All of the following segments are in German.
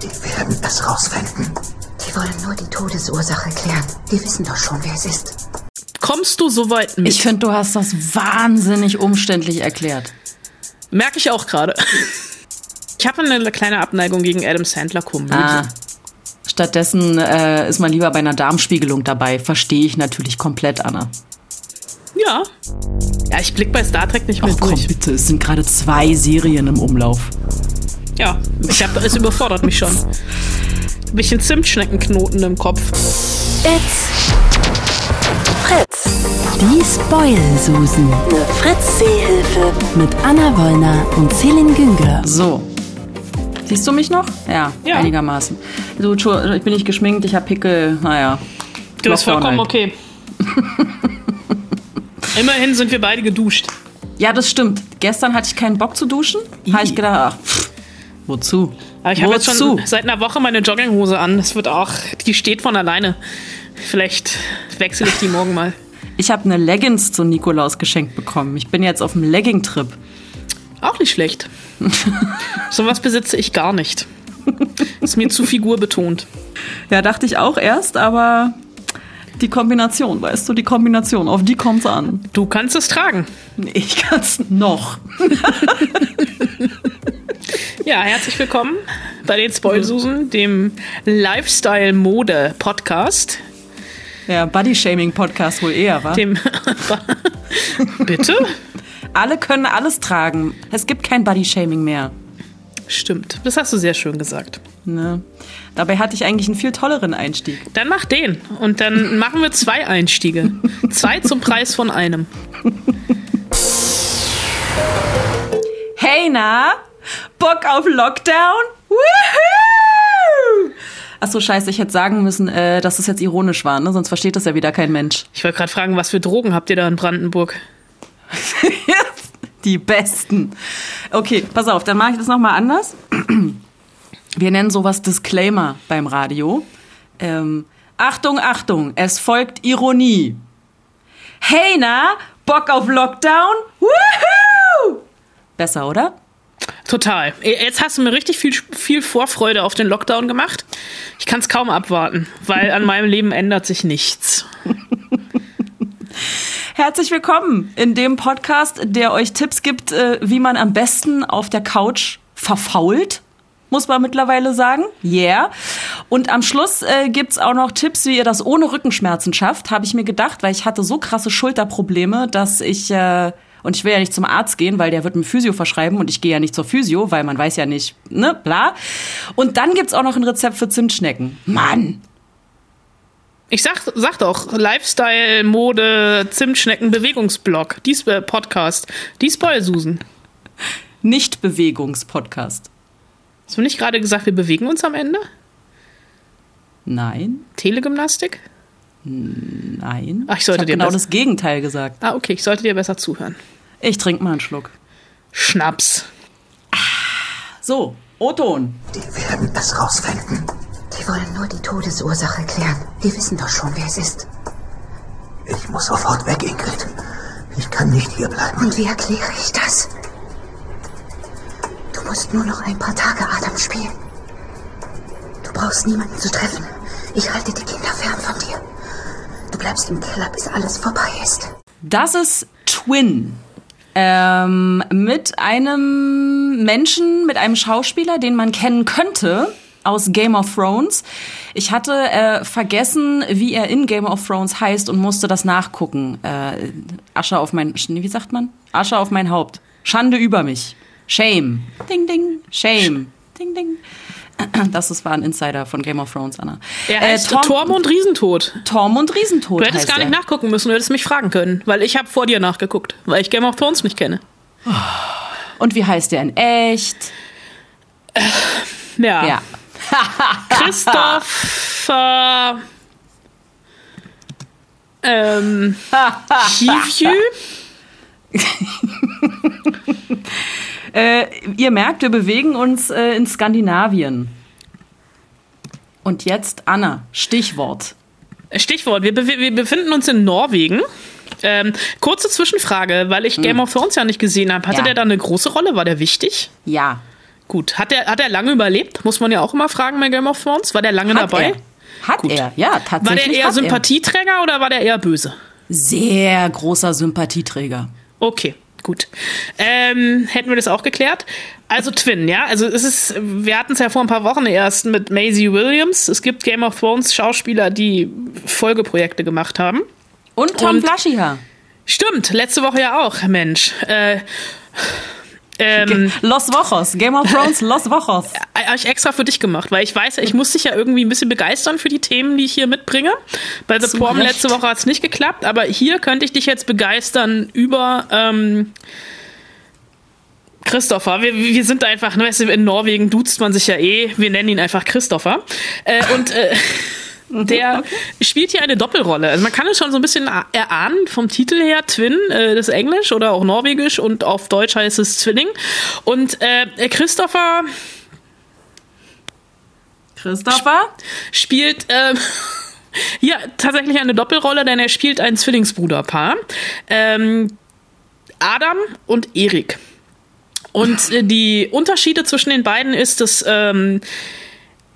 Die werden es rausfinden. Die wollen nur die Todesursache klären. Die wissen doch schon, wer es ist. Kommst du so weit mit? Ich finde, du hast das wahnsinnig umständlich erklärt. Merke ich auch gerade. Ich habe eine kleine Abneigung gegen Adam Sandler Komödie. Ah. Stattdessen äh, ist man lieber bei einer Darmspiegelung dabei. Verstehe ich natürlich komplett, Anna. Ja. Ja, ich blick bei Star Trek nicht mehr Ach komm, durch. bitte, es sind gerade zwei Serien im Umlauf. Ja, ich hab, es überfordert mich schon. Ein bisschen Zimtschneckenknoten im Kopf. It's Fritz. Die Spoil-Susen. Eine Fritz-Seehilfe. Mit Anna Wollner und Celine Güngler. So. Siehst du mich noch? Ja, Ja. einigermaßen. Du, ich bin nicht geschminkt, ich habe Pickel. Naja. Du bist vollkommen halt. okay. Immerhin sind wir beide geduscht. Ja, das stimmt. Gestern hatte ich keinen Bock zu duschen. Habe ich gedacht, ach, pff, wozu? Aber ich habe jetzt wozu? schon seit einer Woche meine Jogginghose an. Das wird auch, die steht von alleine. Vielleicht wechsle ich die morgen mal. Ich habe eine Leggings zu Nikolaus geschenkt bekommen. Ich bin jetzt auf dem Legging-Trip. Auch nicht schlecht. Sowas besitze ich gar nicht. Ist mir zu figurbetont. Ja, dachte ich auch erst, aber die Kombination, weißt du, die Kombination, auf die kommt's an. Du kannst es tragen. Ich kann's noch. Ja, herzlich willkommen bei den Spoilsusen, dem Lifestyle-Mode-Podcast. Ja, Body-Shaming-Podcast wohl eher, wa? Dem Bitte? Alle können alles tragen. Es gibt kein Body-Shaming mehr. Stimmt, das hast du sehr schön gesagt. Ne? Dabei hatte ich eigentlich einen viel tolleren Einstieg. Dann mach den und dann machen wir zwei Einstiege. Zwei zum Preis von einem. Hey, na? Bock auf Lockdown? Woohoo! Achso, scheiße, ich hätte sagen müssen, äh, dass das jetzt ironisch war, ne? Sonst versteht das ja wieder kein Mensch. Ich wollte gerade fragen, was für Drogen habt ihr da in Brandenburg? Die besten. Okay, pass auf, dann mache ich das nochmal anders. Wir nennen sowas Disclaimer beim Radio. Ähm, Achtung, Achtung, es folgt Ironie. Hey, na? Bock auf Lockdown? Woohoo! Besser, oder? Total. Jetzt hast du mir richtig viel, viel Vorfreude auf den Lockdown gemacht. Ich kann es kaum abwarten, weil an meinem Leben ändert sich nichts. Herzlich willkommen in dem Podcast, der euch Tipps gibt, äh, wie man am besten auf der Couch verfault. Muss man mittlerweile sagen. Yeah. Und am Schluss äh, gibt's auch noch Tipps, wie ihr das ohne Rückenschmerzen schafft, habe ich mir gedacht, weil ich hatte so krasse Schulterprobleme, dass ich, äh, und ich will ja nicht zum Arzt gehen, weil der wird mir Physio verschreiben und ich gehe ja nicht zur Physio, weil man weiß ja nicht, ne, bla. Und dann gibt's auch noch ein Rezept für Zimtschnecken. Mann! Ich sag, sag doch, Lifestyle, Mode, Zimtschnecken, Bewegungsblog, dies äh, Podcast, die Spoilsusen. Nicht-Bewegungs-Podcast. Hast du nicht gerade gesagt, wir bewegen uns am Ende? Nein, Telegymnastik? nein. Ach, ich sollte hab dir genau das Gegenteil gesagt. Ah, okay, ich sollte dir besser zuhören. Ich trinke mal einen Schluck. Schnaps. So, O-Ton. Die werden es rausfinden. Die wollen nur die Todesursache klären. Die wissen doch schon, wer es ist. Ich muss sofort weg, Ingrid. Ich kann nicht hier bleiben. Und wie erkläre ich das? Du musst nur noch ein paar Tage Adam spielen. Du brauchst niemanden zu treffen. Ich halte die Kinder fern von dir. Du bleibst im Keller, bis alles vorbei ist. Das ist Twin. Ähm, mit einem Menschen, mit einem Schauspieler, den man kennen könnte aus Game of Thrones. Ich hatte äh, vergessen, wie er in Game of Thrones heißt und musste das nachgucken. Äh, Asche auf mein, wie sagt man? Asche auf mein Haupt. Schande über mich. Shame. Ding, ding. Shame. Ding, ding. Das ist, war ein Insider von Game of Thrones, Anna. Er Äh, heißt Torm- Tormund Riesentod. Tormund Riesentod Du hättest gar nicht er. nachgucken müssen, du hättest mich fragen können, weil ich habe vor dir nachgeguckt, weil ich Game of Thrones nicht kenne. Und wie heißt der in echt? Ja. Ja. Christopher ähm, Hivju? Äh, ihr merkt, wir bewegen uns äh, in Skandinavien. Und jetzt Anna, Stichwort. Stichwort, wir, bew- wir befinden uns in Norwegen. Ähm, kurze Zwischenfrage, weil ich Game of Thrones ja nicht gesehen habe. Hatte Ja. der da eine große Rolle? War der wichtig? Ja. Gut. Hat er hat er lange überlebt? Muss man ja auch immer fragen bei Game of Thrones. War der lange Hat dabei? er. Hat er, ja, tatsächlich. War der eher hat er. Sympathieträger oder war der eher böse? Sehr großer Sympathieträger. Okay, gut. Ähm, hätten wir das auch geklärt. Also Twin, ja. Also es ist, wir hatten es ja vor ein paar Wochen erst mit Maisie Williams. Es gibt Game of Thrones Schauspieler, die Folgeprojekte gemacht haben. Und Tom Blaschiha. Stimmt, letzte Woche ja auch, Mensch. Äh, ähm, Los Wochos. Game of Thrones Los Wochos. habe ich extra für dich gemacht, weil ich weiß, ich muss dich ja irgendwie ein bisschen begeistern für die Themen, die ich hier mitbringe. Bei The Prom letzte Woche hat es nicht geklappt, aber hier könnte ich dich jetzt begeistern über ähm, Christopher. Wir, wir sind einfach, ne, weißt du, in Norwegen duzt man sich ja eh, wir nennen ihn einfach Christopher. Äh, und äh, der spielt hier eine Doppelrolle. Also man kann es schon so ein bisschen erahnen vom Titel her, Twin, äh, das ist Englisch oder auch Norwegisch und auf Deutsch heißt es Zwilling. Und äh, Christopher Christopher? spielt ähm, hier tatsächlich eine Doppelrolle, denn er spielt ein Zwillingsbruderpaar. Ähm, Adam und Erik. Und äh, die Unterschiede zwischen den beiden ist, dass ähm,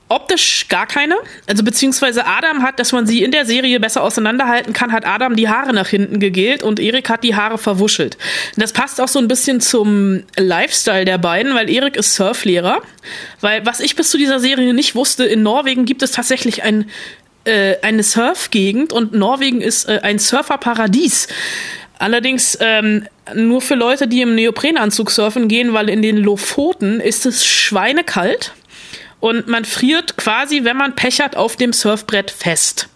optisch gar keine. Also beziehungsweise Adam hat, dass man sie in der Serie besser auseinanderhalten kann, hat Adam die Haare nach hinten gegelt und Erik hat die Haare verwuschelt. Das passt auch so ein bisschen zum Lifestyle der beiden, weil Erik ist Surflehrer. Weil was ich bis zu dieser Serie nicht wusste, in Norwegen gibt es tatsächlich ein äh, eine Surfgegend und Norwegen ist äh, ein Surferparadies. Allerdings ähm, nur für Leute, die im Neoprenanzug surfen gehen, weil in den Lofoten ist es schweinekalt und man friert quasi, wenn man Pech hat, auf dem Surfbrett fest.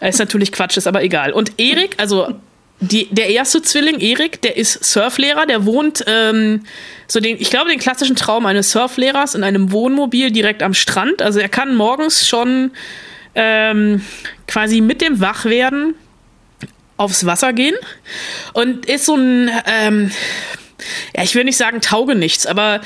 Das ist natürlich Quatsch, ist aber egal. Und Erik, also die, der erste Zwilling, Erik, der ist Surflehrer, der wohnt ähm, so den, ich glaube, den klassischen Traum eines Surflehrers in einem Wohnmobil direkt am Strand. Also er kann morgens schon ähm, quasi mit dem Wachwerden aufs Wasser gehen und ist so ein, ähm, ja, ich will nicht sagen Taugenichts, aber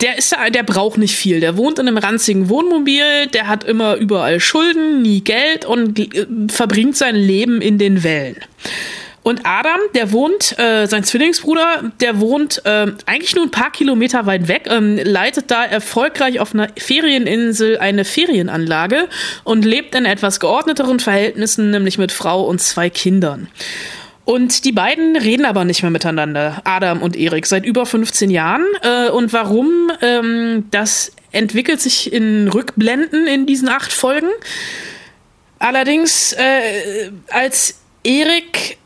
der ist da, der braucht nicht viel. Der wohnt in einem ranzigen Wohnmobil, der hat immer überall Schulden, nie Geld und äh, verbringt sein Leben in den Wellen. Und Adam, der wohnt, äh, sein Zwillingsbruder, der wohnt äh, eigentlich nur ein paar Kilometer weit weg, ähm, leitet da erfolgreich auf einer Ferieninsel eine Ferienanlage und lebt in etwas geordneteren Verhältnissen, nämlich mit Frau und zwei Kindern. Und die beiden reden aber nicht mehr miteinander, Adam und Erik, seit über 15 Jahren. Äh, und warum? Ähm, das entwickelt sich in Rückblenden in diesen acht Folgen. Allerdings, äh, als Erik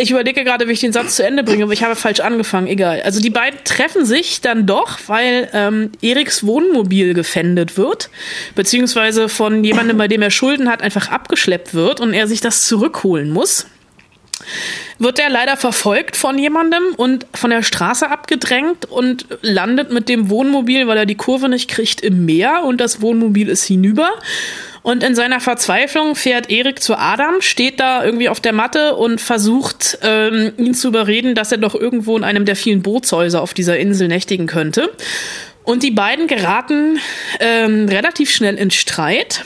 Ich überlege gerade, wie ich den Satz zu Ende bringe, aber ich habe falsch angefangen. Egal. Also die beiden treffen sich dann doch, weil ähm, Eriks Wohnmobil gefändet wird, beziehungsweise von jemandem, bei dem er Schulden hat, einfach abgeschleppt wird und er sich das zurückholen muss. Wird er leider verfolgt von jemandem und von der Straße abgedrängt und landet mit dem Wohnmobil, weil er die Kurve nicht kriegt, im Meer und das Wohnmobil ist hinüber. Und in seiner Verzweiflung fährt Erik zu Adam, steht da irgendwie auf der Matte und versucht, ähm, ihn zu überreden, dass er doch irgendwo in einem der vielen Bootshäuser auf dieser Insel nächtigen könnte. Und die beiden geraten ähm, relativ schnell in Streit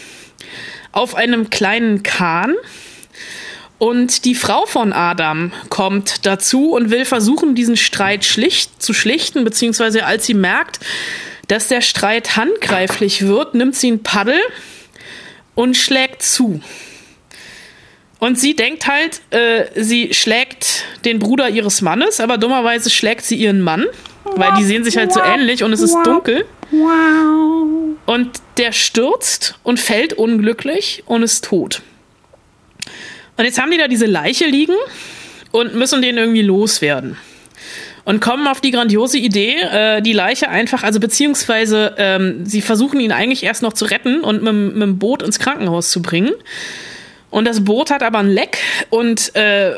auf einem kleinen Kahn. Und die Frau von Adam kommt dazu und will versuchen, diesen Streit schlicht zu schlichten, beziehungsweise als sie merkt, dass der Streit handgreiflich wird, nimmt sie ein Paddel und schlägt zu. Und sie denkt halt, äh, sie schlägt den Bruder ihres Mannes, aber dummerweise schlägt sie ihren Mann, weil die sehen sich halt so ähnlich und es ist dunkel. Und der stürzt und fällt unglücklich und ist tot. Und jetzt haben die da diese Leiche liegen und müssen den irgendwie loswerden. Und kommen auf die grandiose Idee, äh, die Leiche einfach, also beziehungsweise ähm, sie versuchen ihn eigentlich erst noch zu retten und mit, mit dem Boot ins Krankenhaus zu bringen. Und das Boot hat aber ein Leck und äh,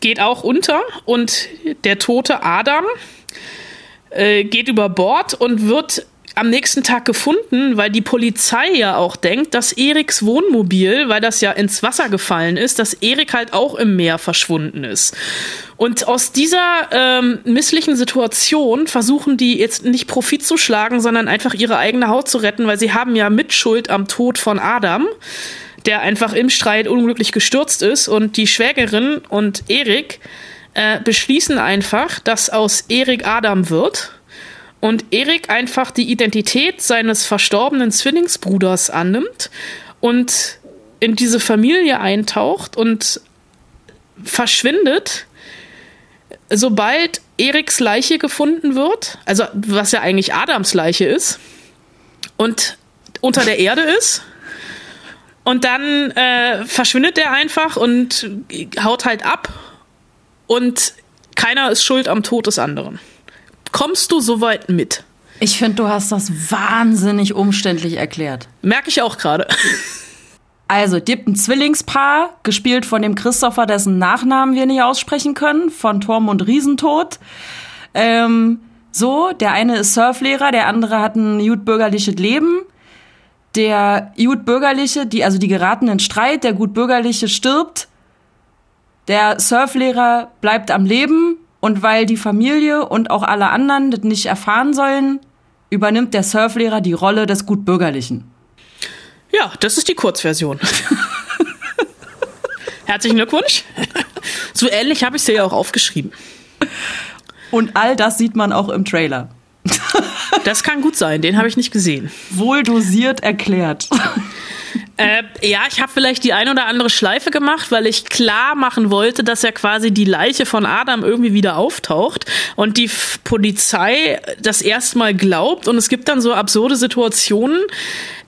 geht auch unter. Und der tote Adam äh, geht über Bord und wird am nächsten Tag gefunden, weil die Polizei ja auch denkt, dass Eriks Wohnmobil, weil das ja ins Wasser gefallen ist, dass Erik halt auch im Meer verschwunden ist. Und aus dieser ähm, misslichen Situation versuchen die jetzt nicht Profit zu schlagen, sondern einfach ihre eigene Haut zu retten, weil sie haben ja Mitschuld am Tod von Adam, der einfach im Streit unglücklich gestürzt ist. Und die Schwägerin und Erik äh, beschließen einfach, dass aus Erik Adam wird und Erik einfach die Identität seines verstorbenen Zwillingsbruders annimmt und in diese Familie eintaucht und verschwindet, sobald Eriks Leiche gefunden wird, also was ja eigentlich Adams Leiche ist, und unter der Erde ist. Und dann äh, verschwindet er einfach und haut halt ab. Und keiner ist schuld am Tod des anderen. Kommst du soweit mit? Ich finde, du hast das wahnsinnig umständlich erklärt. Merke ich auch gerade. Also, gibt ein Zwillingspaar, gespielt von dem Christopher, dessen Nachnamen wir nicht aussprechen können, von Tormund Riesentod. Ähm, so, der eine ist Surflehrer, der andere hat ein gut bürgerliches Leben. Der gut bürgerliche, die, also die geraten in Streit, der gut bürgerliche stirbt. Der Surflehrer bleibt am Leben und weil die Familie und auch alle anderen das nicht erfahren sollen, übernimmt der Surflehrer die Rolle des gut bürgerlichen. Ja, das ist die Kurzversion. Herzlichen Glückwunsch. So ähnlich habe ich es dir ja auch aufgeschrieben. Und all das sieht man auch im Trailer. Das kann gut sein, den habe ich nicht gesehen. Wohl dosiert erklärt. Äh, ja, ich habe vielleicht die ein oder andere Schleife gemacht, weil ich klar machen wollte, dass ja quasi die Leiche von Adam irgendwie wieder auftaucht und die F Polizei das erstmal glaubt und es gibt dann so absurde Situationen,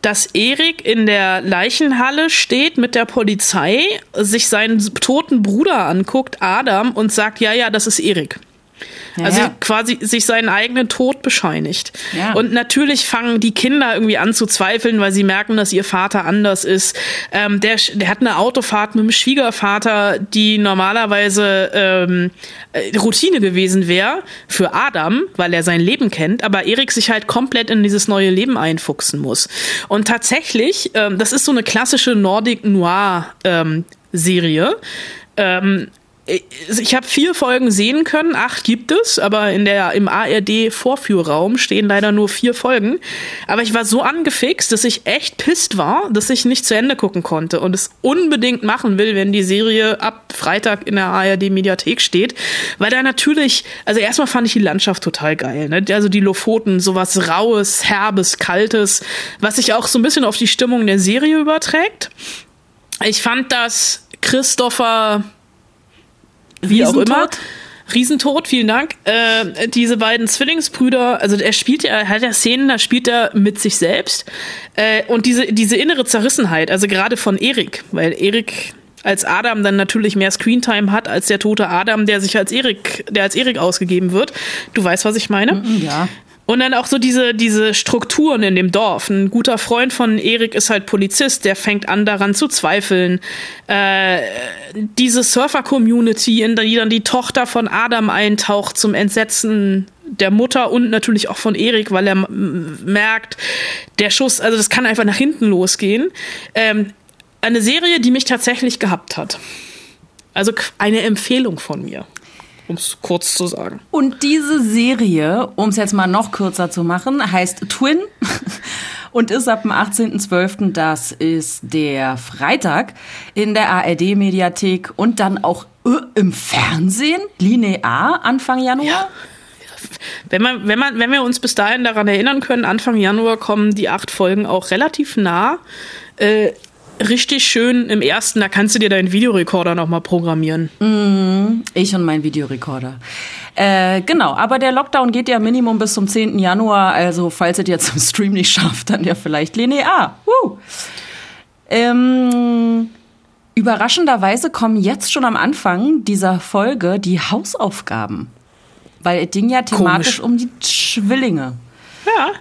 dass Erik in der Leichenhalle steht mit der Polizei, sich seinen toten Bruder anguckt, Adam, und sagt, ja, ja, das ist Erik. Ja, also ja. quasi sich seinen eigenen Tod bescheinigt. Ja. Und natürlich fangen die Kinder irgendwie an zu zweifeln, weil sie merken, dass ihr Vater anders ist. Ähm, der, der hat eine Autofahrt mit dem Schwiegervater, die normalerweise ähm, äh, Routine gewesen wäre für Adam, weil er sein Leben kennt, aber Erik sich halt komplett in dieses neue Leben einfuchsen muss. Und tatsächlich, ähm, das ist so eine klassische Nordic Noir ähm, Serie. Ähm, ich habe vier Folgen sehen können, acht gibt es, aber in der im ARD Vorführraum stehen leider nur vier Folgen. Aber ich war so angefixt, dass ich echt pisst war, dass ich nicht zu Ende gucken konnte und es unbedingt machen will, wenn die Serie ab Freitag in der ARD Mediathek steht, weil da natürlich, also erstmal fand ich die Landschaft total geil, ne? Also die Lofoten, sowas raues, herbes, kaltes, was sich auch so ein bisschen auf die Stimmung der Serie überträgt. Ich fand das Christopher wie auch immer. Riesentod, vielen Dank. Äh, diese beiden Zwillingsbrüder, also er spielt ja, er hat ja Szenen, da spielt er mit sich selbst. Äh, und diese, diese innere Zerrissenheit, also gerade von Erik, weil Erik als Adam dann natürlich mehr Screentime hat als der tote Adam, der sich als Erik, der als Erik ausgegeben wird. Du weißt, was ich meine? Ja. Und dann auch so diese, diese Strukturen in dem Dorf. Ein guter Freund von Erik ist halt Polizist, der fängt an daran zu zweifeln. Äh, diese Surfer-Community, in die dann die Tochter von Adam eintaucht zum Entsetzen der Mutter und natürlich auch von Erik, weil er merkt, der Schuss, also das kann einfach nach hinten losgehen. Ähm, eine Serie, die mich tatsächlich gehabt hat. Also eine Empfehlung von mir, um es kurz zu sagen. Und diese Serie, um es jetzt mal noch kürzer zu machen, heißt Twin und ist ab dem 18.12., das ist der Freitag, in der ARD-Mediathek und dann auch äh, im Fernsehen, linear, Anfang Januar. Ja. Wenn man, wenn man, wenn wir uns bis dahin daran erinnern können, Anfang Januar kommen die acht Folgen auch relativ nah. Äh, richtig schön im ersten, da kannst du dir deinen Videorekorder nochmal programmieren. Ich und mein Videorekorder. Äh, genau, aber der Lockdown geht ja Minimum bis zum 10. Januar, also falls ihr jetzt im Stream nicht schafft, dann ja vielleicht linear. Woo. Ähm, überraschenderweise kommen jetzt schon am Anfang dieser Folge die Hausaufgaben. Weil es ging ja thematisch Komisch. um die Zwillinge. Ja.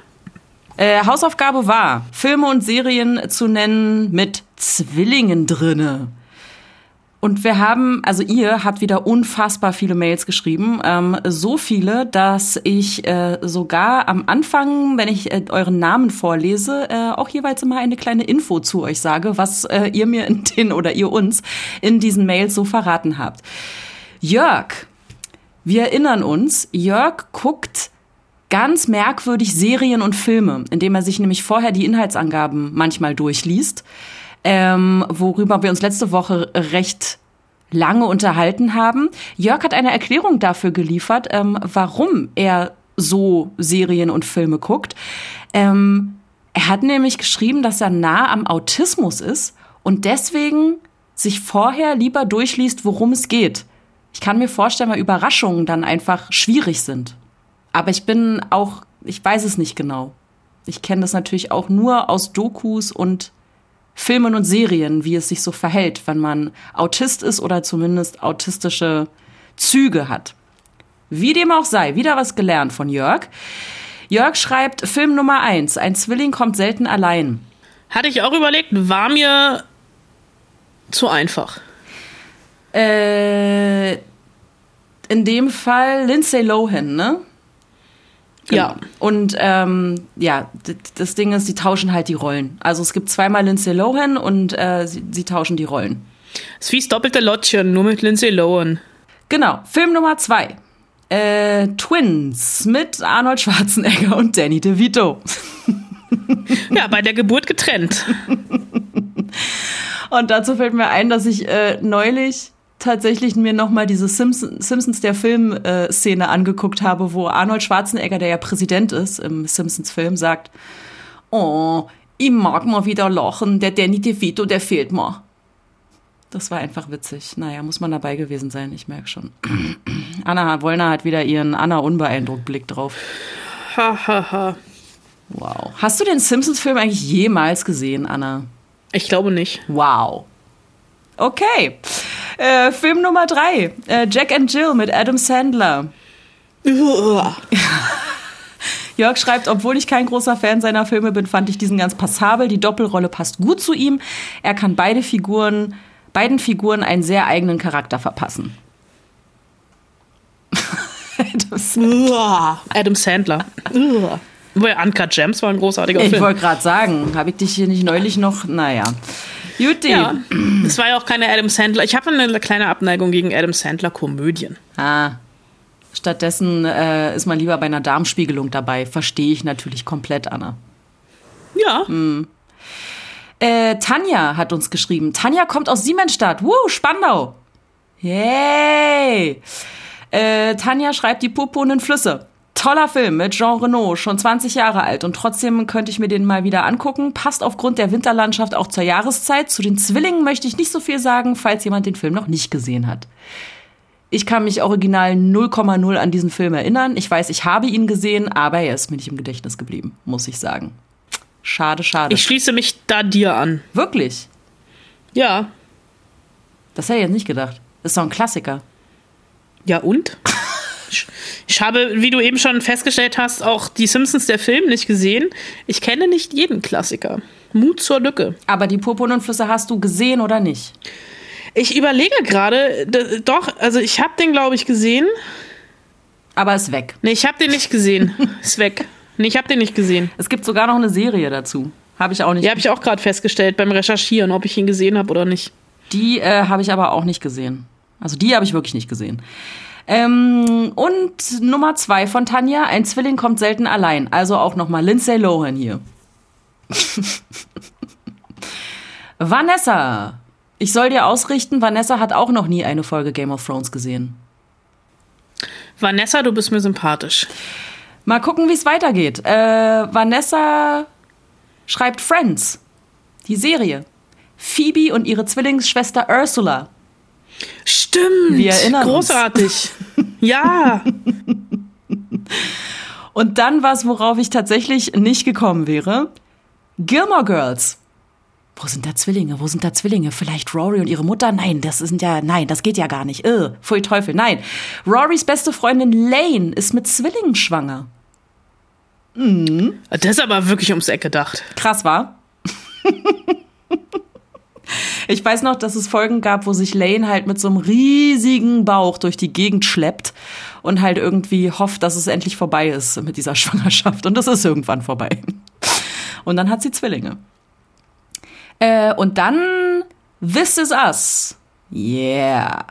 Äh, Hausaufgabe war, Filme und Serien zu nennen mit Zwillingen drinne. Und wir haben, also ihr habt wieder unfassbar viele Mails geschrieben. Ähm, so viele, dass ich äh, sogar am Anfang, wenn ich äh, euren Namen vorlese, äh, auch jeweils immer eine kleine Info zu euch sage, was äh, ihr mir in den oder ihr uns in diesen Mails so verraten habt. Jörg, wir erinnern uns, Jörg guckt ganz merkwürdig Serien und Filme, indem er sich nämlich vorher die Inhaltsangaben manchmal durchliest, ähm, worüber wir uns letzte Woche recht lange unterhalten haben. Jörg hat eine Erklärung dafür geliefert, ähm, warum er so Serien und Filme guckt. Ähm, er hat nämlich geschrieben, dass er nah am Autismus ist und deswegen sich vorher lieber durchliest, worum es geht. Ich kann mir vorstellen, weil Überraschungen dann einfach schwierig sind. Aber ich bin auch, ich weiß es nicht genau. Ich kenne das natürlich auch nur aus Dokus und Filmen und Serien, wie es sich so verhält, wenn man Autist ist oder zumindest autistische Züge hat. Wie dem auch sei, wieder was gelernt von Jörg. Jörg schreibt Film Nummer eins: Ein Zwilling kommt selten allein. Hatte ich auch überlegt, war mir zu einfach. Äh, in dem Fall Lindsay Lohan, ne? Ja. Und ähm, ja, das Ding ist, sie tauschen halt die Rollen. Also es gibt zweimal Lindsay Lohan und äh, sie, sie tauschen die Rollen. Es ist wie das doppelte Lottchen, nur mit Lindsay Lohan. Genau, Film Nummer zwei. Äh, Twins mit Arnold Schwarzenegger und Danny DeVito. Ja, bei der Geburt getrennt. Und dazu fällt mir ein, dass ich äh, neulich tatsächlich mir nochmal diese Simpson, Simpsons der Film-Szene angeguckt habe, wo Arnold Schwarzenegger, der ja Präsident ist im Simpsons-Film, sagt, oh, ich mag mal wieder lachen, der Danny DeVito, der fehlt mir. Das war einfach witzig. Naja, muss man dabei gewesen sein, ich merke schon. Anna Wollner hat wieder ihren Anna unbeeindruckt Blick drauf. Ha, ha, ha. Wow. Hast du den Simpsons-Film eigentlich jemals gesehen, Anna? Ich glaube nicht. Wow. Okay. Äh, Film Nummer drei. Äh, Jack and Jill mit Adam Sandler. Jörg schreibt, obwohl ich kein großer Fan seiner Filme bin, fand ich diesen ganz passabel. Die Doppelrolle passt gut zu ihm. Er kann beide Figuren, beiden Figuren einen sehr eigenen Charakter verpassen. Adam Sandler. Uah. Wobei Uncut Gems war ein großartiger ich Film. wollte gerade sagen, habe ich dich hier nicht neulich noch? Naja. Juti. Ja, es war ja auch keine Adam Sandler. Ich habe eine kleine Abneigung gegen Adam Sandler Komödien. Ah. Stattdessen äh, ist man lieber bei einer Darmspiegelung dabei. Verstehe ich natürlich komplett, Anna. Ja, Äh, Tanja hat uns geschrieben. Tanja kommt aus Siemensstadt. Woo, Spandau. Yay! Äh, Tanja schreibt die purpurnen Flüsse. Toller Film mit Jean Renault, schon 20 Jahre alt und trotzdem könnte ich mir den mal wieder angucken. Passt aufgrund der Winterlandschaft auch zur Jahreszeit. Zu den Zwillingen möchte ich nicht so viel sagen, falls jemand den Film noch nicht gesehen hat. Ich kann mich original 0,0 an diesen Film erinnern. Ich weiß, ich habe ihn gesehen, aber er ist mir nicht im Gedächtnis geblieben, muss ich sagen. Schade, schade. ich schließe mich da dir an. Wirklich? Ja. Das hätte ich jetzt nicht gedacht. Das ist doch ein Klassiker. Ja, und? Ich- habe, wie du eben schon festgestellt hast, auch die Simpsons der Film nicht gesehen. Ich kenne nicht jeden Klassiker. Mut zur Lücke. Aber die purpurnen Flüsse hast du gesehen oder nicht? Ich überlege gerade, doch, also ich habe den, glaube ich, gesehen. Aber ist weg. Nee, ich habe den nicht gesehen. Ist weg. Nee, ich habe den nicht gesehen. Es gibt sogar noch eine Serie dazu. Habe ich auch nicht. Ja, habe ich auch gerade festgestellt beim Recherchieren, ob ich ihn gesehen habe oder nicht. Die äh, habe ich aber auch nicht gesehen. Also die habe ich wirklich nicht gesehen. Ähm, und Nummer zwei von Tanja, ein Zwilling kommt selten allein. Also auch nochmal Lindsay Lohan hier. Vanessa. Ich soll dir ausrichten, Vanessa hat auch noch nie eine Folge Game of Thrones gesehen. Vanessa, du bist mir sympathisch. Mal gucken, wie es weitergeht. Äh, Vanessa schreibt Friends, die Serie. Phoebe und ihre Zwillingsschwester Ursula. Stimmt. Wir erinnern uns. Großartig. Ja. Und dann was, worauf ich tatsächlich nicht gekommen wäre. Gilmore Girls. Wo sind da Zwillinge? Wo sind da Zwillinge? Vielleicht Rory und ihre Mutter? Nein, das sind ja, nein, das geht ja gar nicht. Äh, pfui Teufel, nein. Rorys beste Freundin Lane ist mit Zwillingen schwanger. Das ist aber wirklich ums Eck gedacht. Krass war. ich weiß noch, dass es Folgen gab, wo sich Lane halt mit so einem riesigen Bauch durch die Gegend schleppt und halt irgendwie hofft, dass es endlich vorbei ist mit dieser Schwangerschaft. Und das ist irgendwann vorbei. Und dann hat sie Zwillinge. Äh, und dann This Is Us. Yeah.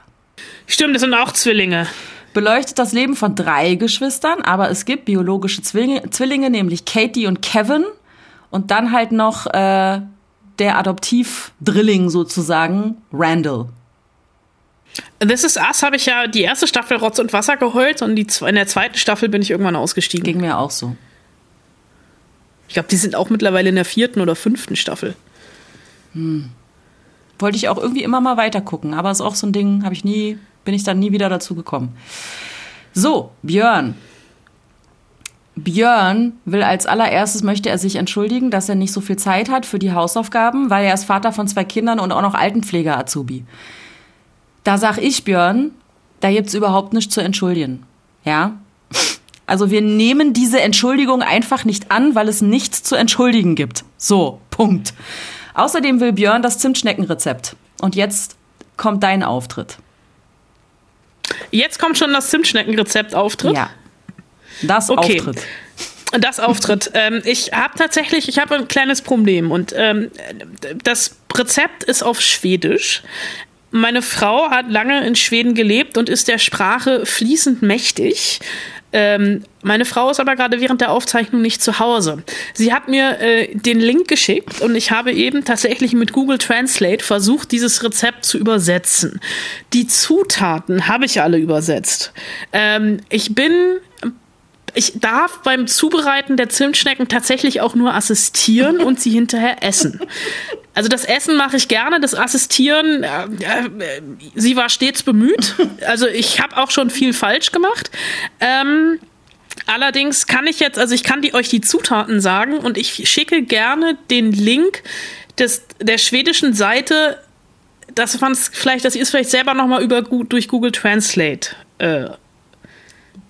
Stimmt, das sind auch Zwillinge. beleuchtet das Leben von drei Geschwistern, aber es gibt biologische Zwillinge, Zwillinge nämlich Katie und Kevin und dann halt noch äh, der Adoptivdrilling sozusagen, Randall. This is Us habe ich ja die erste Staffel Rotz und Wasser geheult und die, in der zweiten Staffel bin ich irgendwann ausgestiegen. Ging mir auch so. Ich glaube, die sind auch mittlerweile in der vierten oder fünften Staffel. Wollte ich auch irgendwie immer mal weiter gucken, aber ist auch so ein Ding, habe ich nie, bin ich dann nie wieder dazu gekommen. So, Björn. Björn will als allererstes möchte er sich entschuldigen, dass er nicht so viel Zeit hat für die Hausaufgaben, weil er ist Vater von zwei Kindern und auch noch Altenpfleger Azubi. Da sag ich Björn, da gibt's überhaupt nichts zu entschuldigen. Ja? Also wir nehmen diese Entschuldigung einfach nicht an, weil es nichts zu entschuldigen gibt. So, Punkt. Außerdem will Björn das Zimtschneckenrezept. Und jetzt kommt dein Auftritt. Jetzt kommt schon das Zimtschneckenrezept-Auftritt. Ja. Das Okay. Auftritt. Das Auftritt. ähm, ich habe tatsächlich, ich habe ein kleines Problem und ähm, das Rezept ist auf Schwedisch. Meine Frau hat lange in Schweden gelebt und ist der Sprache fließend mächtig. Ähm, meine Frau ist aber gerade während der Aufzeichnung nicht zu Hause. Sie hat mir äh, den Link geschickt und ich habe eben tatsächlich mit Google Translate versucht, dieses Rezept zu übersetzen. Die Zutaten habe ich alle übersetzt. Ähm, ich bin ich darf beim Zubereiten der Zimtschnecken tatsächlich auch nur assistieren und sie hinterher essen. Also das Essen mache ich gerne, das Assistieren, äh, äh, sie war stets bemüht. Also ich habe auch schon viel falsch gemacht. Ähm, allerdings kann ich jetzt, also ich kann die, euch die Zutaten sagen und ich schicke gerne den Link des, der schwedischen Seite, dass man es vielleicht, ihr es vielleicht selber nochmal über, durch Google Translate äh,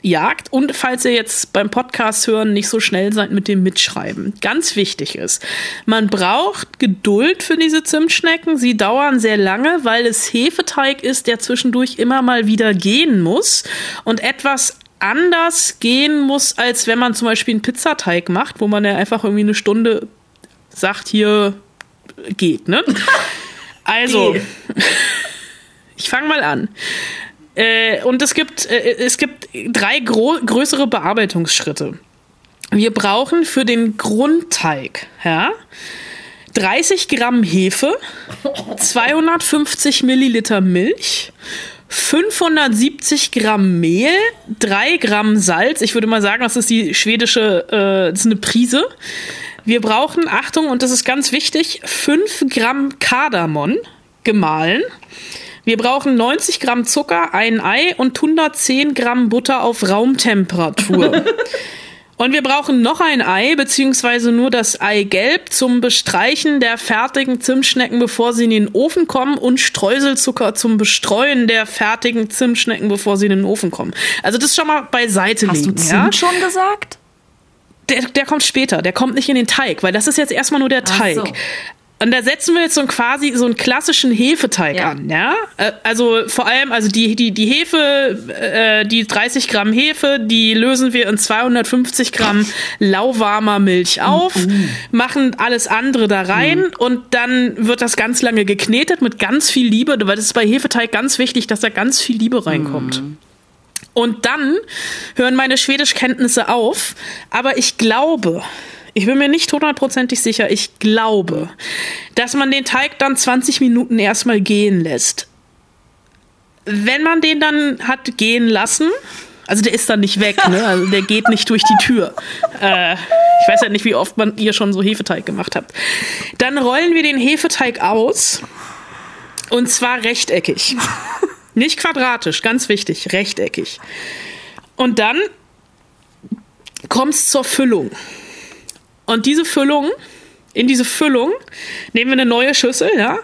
jagt. Und falls ihr jetzt beim Podcast hören nicht so schnell seid mit dem Mitschreiben. Ganz wichtig ist, man braucht Geduld für diese Zimtschnecken. Sie dauern sehr lange, weil es Hefeteig ist, der zwischendurch immer mal wieder gehen muss und etwas anders gehen muss, als wenn man zum Beispiel einen Pizzateig macht, wo man ja einfach irgendwie eine Stunde sagt, hier geht, ne? Also, ich fange mal an. Äh, und es gibt, äh, es gibt drei größere Bearbeitungsschritte. Wir brauchen für den Grundteig ja, 30 Gramm Hefe, 250 Milliliter Milch, 570 Gramm Mehl, 3 Gramm Salz. Ich würde mal sagen, das ist die schwedische, äh, das ist eine Prise. Wir brauchen, Achtung, und das ist ganz wichtig, 5 Gramm Kardamom gemahlen. Wir brauchen 90 Gramm Zucker, ein Ei und 110 Gramm Butter auf Raumtemperatur. Und wir brauchen noch ein Ei, beziehungsweise nur das Eigelb zum Bestreichen der fertigen Zimtschnecken, bevor sie in den Ofen kommen und Streuselzucker zum Bestreuen der fertigen Zimtschnecken, bevor sie in den Ofen kommen. Also das schon mal beiseite Hast du legen. Zimt ja? schon gesagt? Der, der kommt später, der kommt nicht in den Teig, weil das ist jetzt erstmal nur der Teig. so. Und da setzen wir jetzt so quasi so einen klassischen Hefeteig Ja. an, ja. Äh, Also vor allem, also die, die, die Hefe, äh, die 30 Gramm Hefe, die lösen wir in 250 Gramm lauwarmer Milch auf, machen alles andere da rein und dann wird das ganz lange geknetet mit ganz viel Liebe, weil das ist bei Hefeteig ganz wichtig, dass da ganz viel Liebe reinkommt. Und dann hören meine Schwedischkenntnisse auf, aber ich glaube, ich bin mir nicht hundertprozentig sicher, ich glaube, dass man den Teig dann 20 Minuten erstmal gehen lässt. Wenn man den dann hat gehen lassen, also der ist dann nicht weg, ne? Also der geht nicht durch die Tür. Äh, ich weiß ja nicht, wie oft man ihr schon so Hefeteig gemacht habt. Dann rollen wir den Hefeteig aus und zwar rechteckig. Nicht quadratisch, ganz wichtig, rechteckig. Und dann kommt es zur Füllung. Und diese Füllung, in diese Füllung nehmen wir eine neue Schüssel, ja.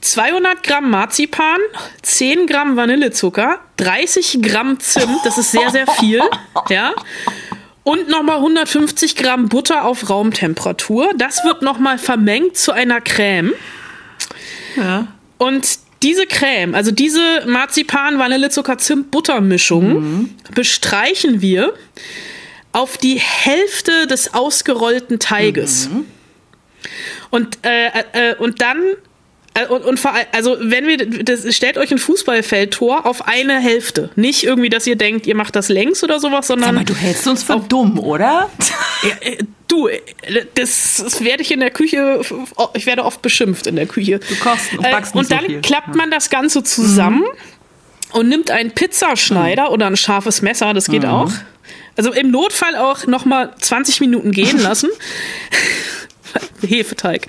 200 Gramm Marzipan, 10 Gramm Vanillezucker, 30 Gramm Zimt, das ist sehr, sehr viel, ja. Und nochmal 150 Gramm Butter auf Raumtemperatur. Das wird nochmal vermengt zu einer Creme. Ja. Und diese Creme, also diese Marzipan, Vanillezucker, Zimt, Buttermischung, bestreichen wir auf die Hälfte des ausgerollten Teiges. Und, äh, äh, und dann, äh, und, und vor allem, also wenn wir, das, stellt euch ein Fußballfeldtor auf eine Hälfte. Nicht irgendwie, dass ihr denkt, ihr macht das längs oder sowas, sondern. Sag mal, du hältst uns für dumm, oder? Ja, äh, du, äh, das, das werde ich in der Küche, ich werde oft beschimpft in der Küche. Du kochst und backst nicht Und so dann viel. klappt man das Ganze zusammen und nimmt einen Pizzaschneider oder ein scharfes Messer, das geht auch. Also im Notfall auch noch mal 20 Minuten gehen lassen. Hefeteig.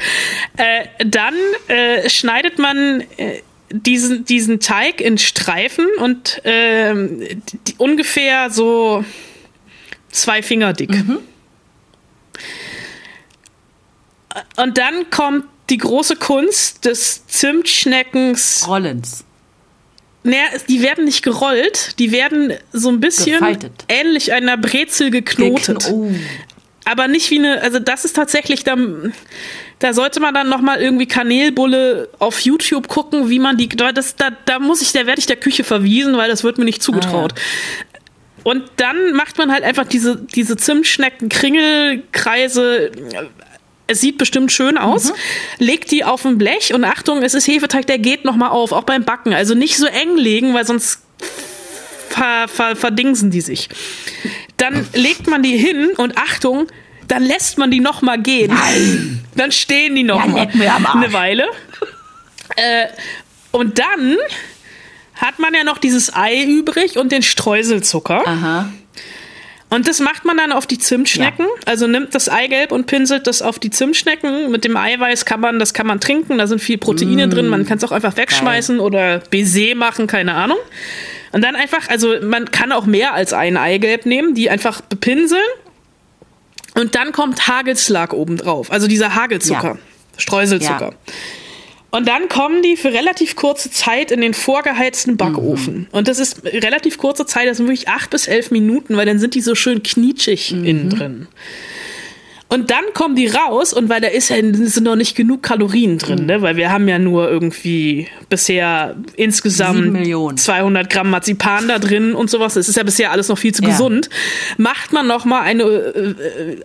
Äh, dann äh, schneidet man äh, diesen, diesen Teig in Streifen und ähm, die, ungefähr so zwei Finger dick. Und dann kommt die große Kunst des Zimtschneckens. Rollens. Naja, die werden nicht gerollt, die werden so ein bisschen Gefaltet. ähnlich einer Brezel geknotet. Oh. Aber nicht wie eine, also das ist tatsächlich, da, da sollte man dann nochmal irgendwie Kanelbulle auf YouTube gucken, wie man die, das, da, da muss ich, da werde ich der Küche verwiesen, weil das wird mir nicht zugetraut. Und dann macht man halt einfach diese, diese Zimtschnecken, Kringelkreise. Es sieht bestimmt schön aus. Legt die auf ein Blech und Achtung, es ist Hefeteig, der geht nochmal auf, auch beim Backen. Also nicht so eng legen, weil sonst ver, ver, verdingsen die sich. Dann legt man die hin und Achtung, dann lässt man die nochmal gehen. Nein. Dann stehen die noch Ja, eine Weile. Äh, und dann hat man ja noch dieses Ei übrig und den Streuselzucker. Aha. Und das macht man dann auf die Zimtschnecken. Also nimmt das Eigelb und pinselt das auf die Zimtschnecken. Mit dem Eiweiß kann man, das kann man trinken. Da sind viel Proteine drin. Man kann es auch einfach wegschmeißen oder Baiser machen, keine Ahnung. Und dann einfach, also man kann auch mehr als ein Eigelb nehmen, die einfach bepinseln. Und dann kommt Hagelslag oben drauf. Also dieser Hagelzucker, Ja. Streuselzucker. Ja. Und dann kommen die für relativ kurze Zeit in den vorgeheizten Backofen. Und das ist relativ kurze Zeit, das sind wirklich acht bis elf Minuten, weil dann sind die so schön knietschig innen drin. Und dann kommen die raus und weil da ist ja sind noch nicht genug Kalorien drin, ne? weil wir haben ja nur irgendwie bisher insgesamt Sieben Millionen. 200 Gramm Marzipan da drin und sowas. Das ist ja bisher alles noch viel zu Ja. gesund. Macht man noch mal eine, äh,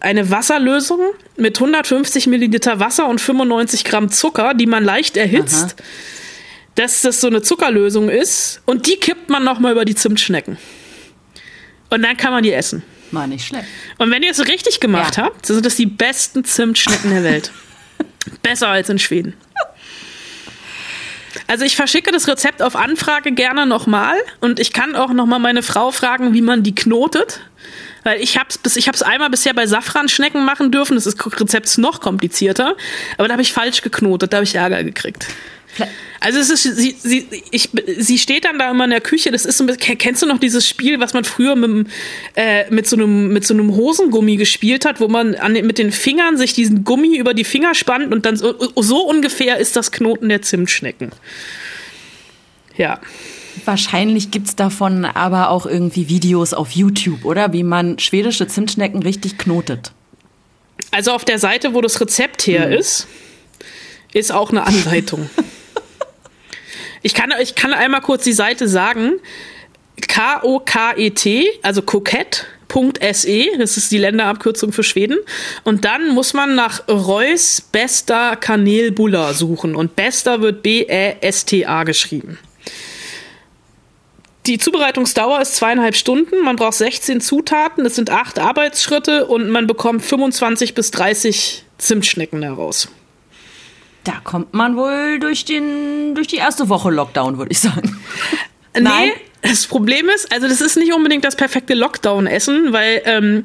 eine Wasserlösung mit 150 Milliliter Wasser und 95 Gramm Zucker, die man leicht erhitzt, dass das so eine Zuckerlösung ist und die kippt man noch mal über die Zimtschnecken. Und dann kann man die essen. War nicht schlecht. Und wenn ihr es richtig gemacht Ja. habt, sind das die besten Zimtschnecken der Welt. Besser als in Schweden. Also ich verschicke das Rezept auf Anfrage gerne nochmal und ich kann auch nochmal meine Frau fragen, wie man die knotet. Weil ich hab's bis ich hab's einmal bisher bei Safranschnecken machen dürfen. Das ist Rezept noch komplizierter, aber da habe ich falsch geknotet, da habe ich Ärger gekriegt. Also es ist sie, sie, ich, sie steht dann da immer in der Küche. Das ist so ein bisschen, kennst du noch dieses Spiel, was man früher mit, äh, mit so einem mit so einem Hosengummi gespielt hat, wo man an, mit den Fingern sich diesen Gummi über die Finger spannt und dann so, so ungefähr ist das Knoten der Zimtschnecken. Ja. Wahrscheinlich gibt's davon aber auch irgendwie Videos auf YouTube, oder? Wie man schwedische Zimtschnecken richtig knotet. Also auf der Seite, wo das Rezept her ist, ist auch eine Anleitung. ich, kann, ich kann einmal kurz die Seite sagen. K-O-K-E-T, also kokett.se, das ist die Länderabkürzung für Schweden. Und dann muss man nach Reus Besta Kanelbulla suchen. Und Besta wird B-E-S-T-A geschrieben. Die Zubereitungsdauer ist zweieinhalb Stunden. Man braucht 16 Zutaten. Es sind acht Arbeitsschritte und man bekommt 25 bis 30 Zimtschnecken daraus. Da kommt man wohl durch, den, durch die erste Woche Lockdown, würde ich sagen. Nein. Nee, das Problem ist, also das ist nicht unbedingt das perfekte Lockdown-Essen, weil ähm,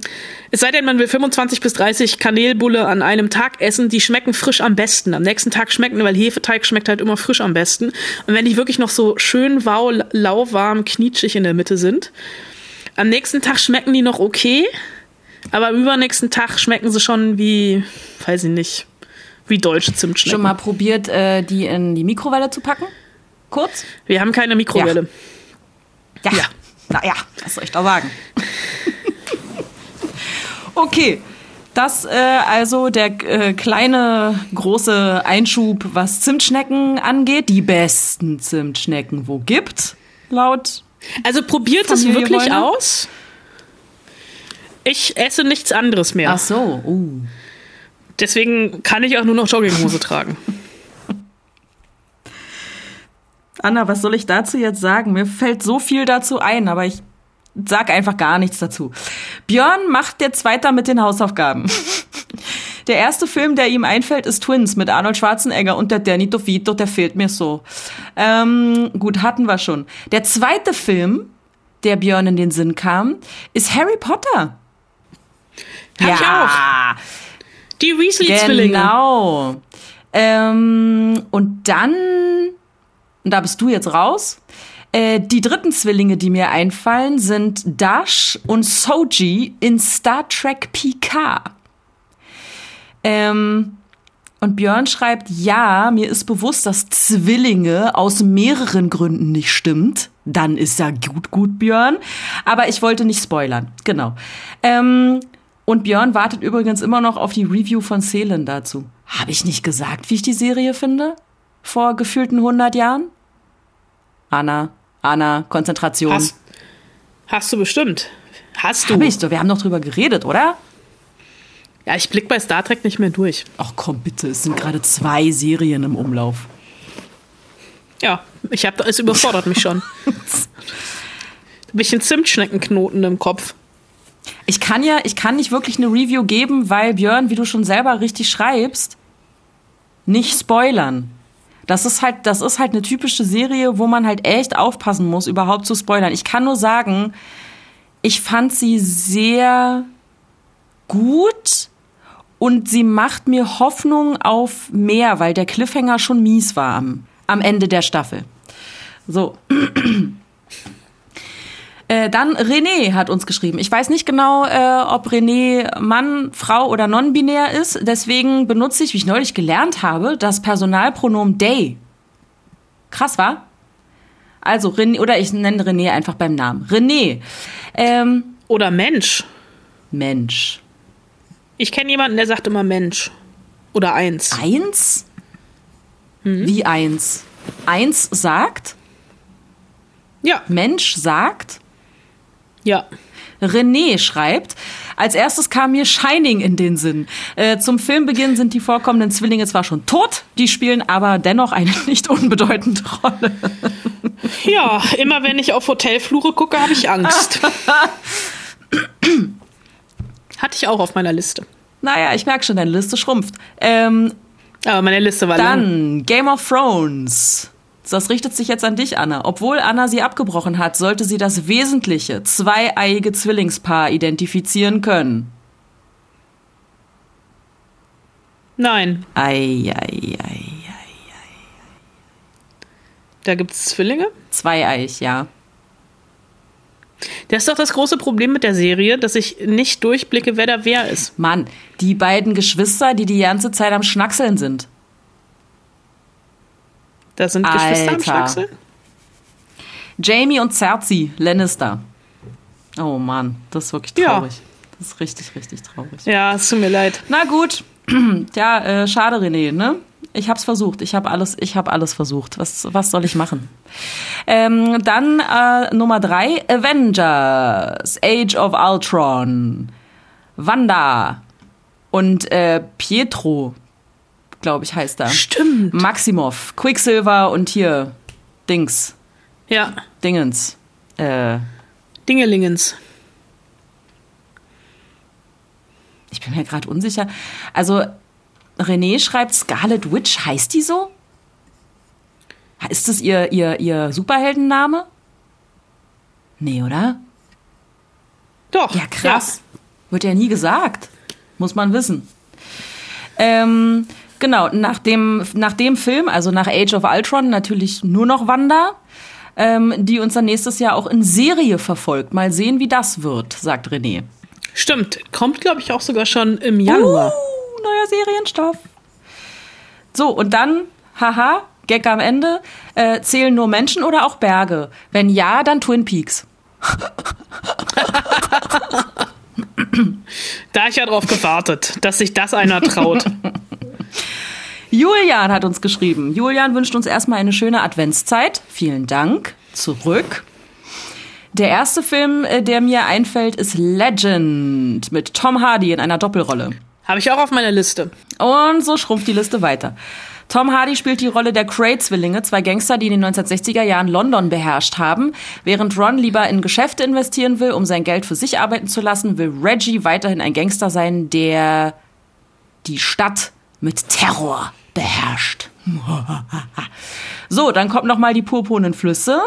es sei denn, man will 25 bis 30 Kanelbulle an einem Tag essen, die schmecken frisch am besten. Am nächsten Tag schmecken, weil Hefeteig schmeckt halt immer frisch am besten. Und wenn die wirklich noch so schön wow, lauwarm, knietschig in der Mitte sind, am nächsten Tag schmecken die noch okay, aber am übernächsten Tag schmecken sie schon wie, weiß ich nicht, wie deutsche Zimtschnecken. Schon mal probiert, äh, die in die Mikrowelle zu packen? Kurz? Wir haben keine Mikrowelle. Ja. Ja. Naja, was soll ich da sagen? okay. Das äh, also der äh, kleine große Einschub, was Zimtschnecken angeht. Die besten Zimtschnecken, wo gibt, laut. Also probiert es wirklich aus. Ich esse nichts anderes mehr. Ach so, uh. Deswegen kann ich auch nur noch Jogginghose tragen. Anna, was soll ich dazu jetzt sagen? Mir fällt so viel dazu ein, aber ich sag einfach gar nichts dazu. Björn macht jetzt weiter mit den Hausaufgaben. Der erste Film, der ihm einfällt, ist Twins mit Arnold Schwarzenegger und der Danny DeVito, der fehlt mir so. Ähm, gut, hatten wir schon. Der zweite Film, der Björn in den Sinn kam, ist Harry Potter. Hab ich auch. Die Weasley-Zwillinge. Genau. Ähm, und dann, und da bist du jetzt raus. Äh, die dritten Zwillinge, die mir einfallen, sind Dash und Soji in Star Trek Picard. Ähm, und Björn schreibt, ja, mir ist bewusst, dass Zwillinge aus mehreren Gründen nicht stimmt. Dann ist ja gut, gut, Björn. Aber ich wollte nicht spoilern. Genau. Ähm, und Björn wartet übrigens immer noch auf die Review von Seelen dazu. Habe ich nicht gesagt, wie ich die Serie finde? Vor gefühlten 100 Jahren? Anna, Anna, Konzentration. Hast, hast du bestimmt. Hast du. Hab ich so, wir haben doch drüber geredet, oder? Ja, ich blick bei Star Trek nicht mehr durch. Ach komm, bitte, es sind gerade zwei Serien im Umlauf. Ja, ich hab, es überfordert mich schon. bisschen Zimtschneckenknoten im Kopf. Ich kann ja, ich kann nicht wirklich eine Review geben, weil Björn, wie du schon selber richtig schreibst, nicht spoilern. Das ist halt, das ist halt eine typische Serie, wo man halt echt aufpassen muss, überhaupt zu spoilern. Ich kann nur sagen, ich fand sie sehr gut und sie macht mir Hoffnung auf mehr, weil der Cliffhanger schon mies war am, am Ende der Staffel. So. Äh, dann René hat uns geschrieben. Ich weiß nicht genau, äh, ob René Mann, Frau oder non-binär ist. Deswegen benutze ich, wie ich neulich gelernt habe, das Personalpronomen they. Krass, war? Also René, oder ich nenne René einfach beim Namen. René. Ähm, Oder Mensch. Mensch. Ich kenne jemanden, der sagt immer Mensch. Oder eins. Eins? Wie eins? Eins sagt, Ja, Mensch sagt, ja. René schreibt, als erstes kam mir Shining in den Sinn. Äh, zum Filmbeginn sind die vorkommenden Zwillinge zwar schon tot, die spielen aber dennoch eine nicht unbedeutende Rolle. Ja, immer wenn ich auf Hotelflure gucke, habe ich Angst. Hatte ich auch auf meiner Liste. Naja, ich merke schon, deine Liste schrumpft. Ähm, Aber meine Liste war lang. dann Game of Thrones. Das richtet sich jetzt an dich, Anna. Obwohl Anna sie abgebrochen hat, sollte sie das wesentliche zweieiige Zwillingspaar identifizieren können. Nein, Ei, ei, ei. da gibt es Zwillinge. Zweieich, ja. Das ist doch das große Problem mit der Serie, dass ich nicht durchblicke, wer da wer ist. Mann, die beiden Geschwister, die die ganze Zeit am Schnackseln sind. Da sind Geschwister am Alter. Schlagsel. Jamie und Cersei Lannister. Oh Mann, das ist wirklich Ja. traurig. Das ist richtig, richtig traurig. Ja, es tut mir leid. Na gut. Tja, äh, schade, René, ne? Ich hab's versucht. Ich habe alles, ich habe alles versucht. Was, was soll ich machen? Ähm, dann äh, Nummer drei, Avengers, Age of Ultron, Wanda und äh, Pietro, glaube ich, heißt er. Stimmt. Maximov, Quicksilver und hier Dings, Ja, Dingens. Äh, Dingelingens. ich bin mir gerade unsicher. Also René schreibt Scarlet Witch, heißt die so? Ist das ihr, ihr, ihr Superheldenname? Nee, oder? Doch. Ja, krass. Wird ja nie gesagt. Muss man wissen. Ähm, genau, nach dem, nach dem Film, also nach Age of Ultron, natürlich nur noch Wanda, ähm, die uns dann nächstes Jahr auch in Serie verfolgt. Mal sehen, wie das wird, sagt René. Stimmt. Kommt, glaube ich, auch sogar schon im Januar. Uh, neuer Serienstoff. So, und dann, haha, Gag am Ende, äh, zählen nur Menschen oder auch Berge? Wenn ja, dann Twin Peaks. Da ich ja drauf gewartet, dass sich das einer traut. Julian hat uns geschrieben. Julian wünscht uns erstmal eine schöne Adventszeit. Vielen Dank. Zurück. Der erste Film, äh, der mir einfällt, ist Legend mit Tom Hardy in einer Doppelrolle. Habe ich auch auf meiner Liste. Und so schrumpft die Liste weiter. Tom Hardy spielt die Rolle der Cray-Zwillinge, zwei Gangster, die in den 1960er Jahren London beherrscht haben. Während Ron lieber in Geschäfte investieren will, um sein Geld für sich arbeiten zu lassen, will Reggie weiterhin ein Gangster sein, der die Stadt mit Terror beherrscht. So, dann kommt noch mal die purpurnen Flüsse.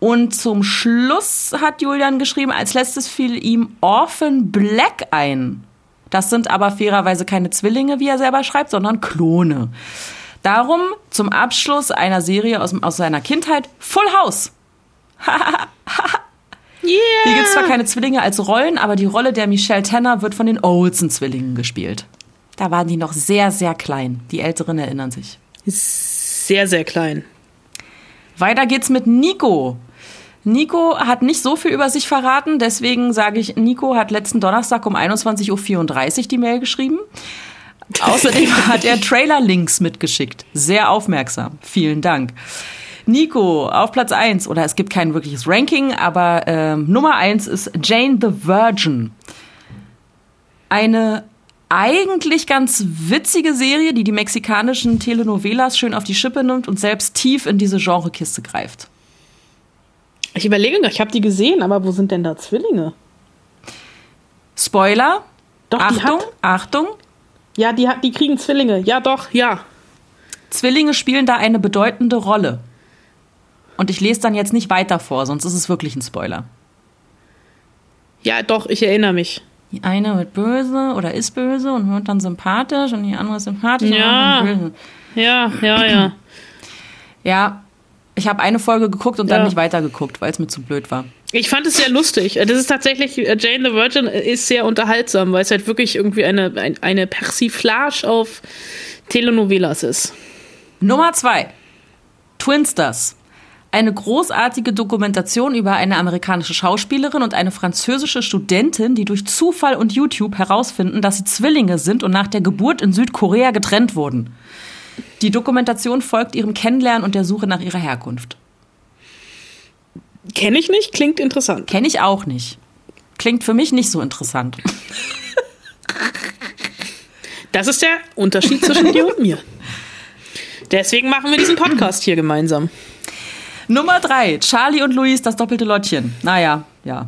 Und zum Schluss hat Julian geschrieben, als letztes fiel ihm Orphan Black ein. Das sind aber fairerweise keine Zwillinge, wie er selber schreibt, sondern Klone. Darum zum Abschluss einer Serie aus, aus seiner Kindheit Full House. Yeah. Hier gibt es zwar keine Zwillinge als Rollen, aber die Rolle der Michelle Tanner wird von den Olsen-Zwillingen gespielt. Da waren die noch sehr, sehr klein. Die Älteren erinnern sich. Sehr, sehr klein. Weiter geht's mit Nico. Nico hat nicht so viel über sich verraten, deswegen sage ich, Nico hat letzten Donnerstag um 21.34 Uhr die Mail geschrieben. Außerdem hat er Trailer-Links mitgeschickt. Sehr aufmerksam. Vielen Dank. Nico auf Platz 1, oder es gibt kein wirkliches Ranking, aber äh, Nummer 1 ist Jane the Virgin. Eine eigentlich ganz witzige Serie, die die mexikanischen Telenovelas schön auf die Schippe nimmt und selbst tief in diese Genrekiste greift. Ich überlege noch, ich habe die gesehen, aber wo sind denn da Zwillinge? Spoiler. Doch, Achtung, Achtung. Ja, die, hat, die kriegen Zwillinge. Ja, doch, ja. Zwillinge spielen da eine bedeutende Rolle. Und ich lese dann jetzt nicht weiter vor, sonst ist es wirklich ein Spoiler. Ja, doch, ich erinnere mich. Die eine wird böse oder ist böse und wird dann sympathisch und die andere ist sympathisch Ja. und wird dann böse. Ja, ja, ja. Ja, ich habe eine Folge geguckt und dann Ja. nicht weitergeguckt, weil es mir zu blöd war. Ich fand es sehr lustig. Das ist tatsächlich, äh, Jane the Virgin ist sehr unterhaltsam, weil es halt wirklich irgendwie eine, ein, eine Persiflage auf Telenovelas ist. Nummer zwei. Twinsters. Eine großartige Dokumentation über eine amerikanische Schauspielerin und eine französische Studentin, die durch Zufall und YouTube herausfinden, dass sie Zwillinge sind und nach der Geburt in Südkorea getrennt wurden. Die Dokumentation folgt ihrem Kennenlernen und der Suche nach ihrer Herkunft. Kenne ich nicht, klingt interessant. Kenne ich auch nicht. Klingt für mich nicht so interessant. Das ist der Unterschied zwischen dir und mir. Deswegen machen wir diesen Podcast hier gemeinsam. Nummer drei, Charlie und Luis, das doppelte Lottchen. Naja, ja,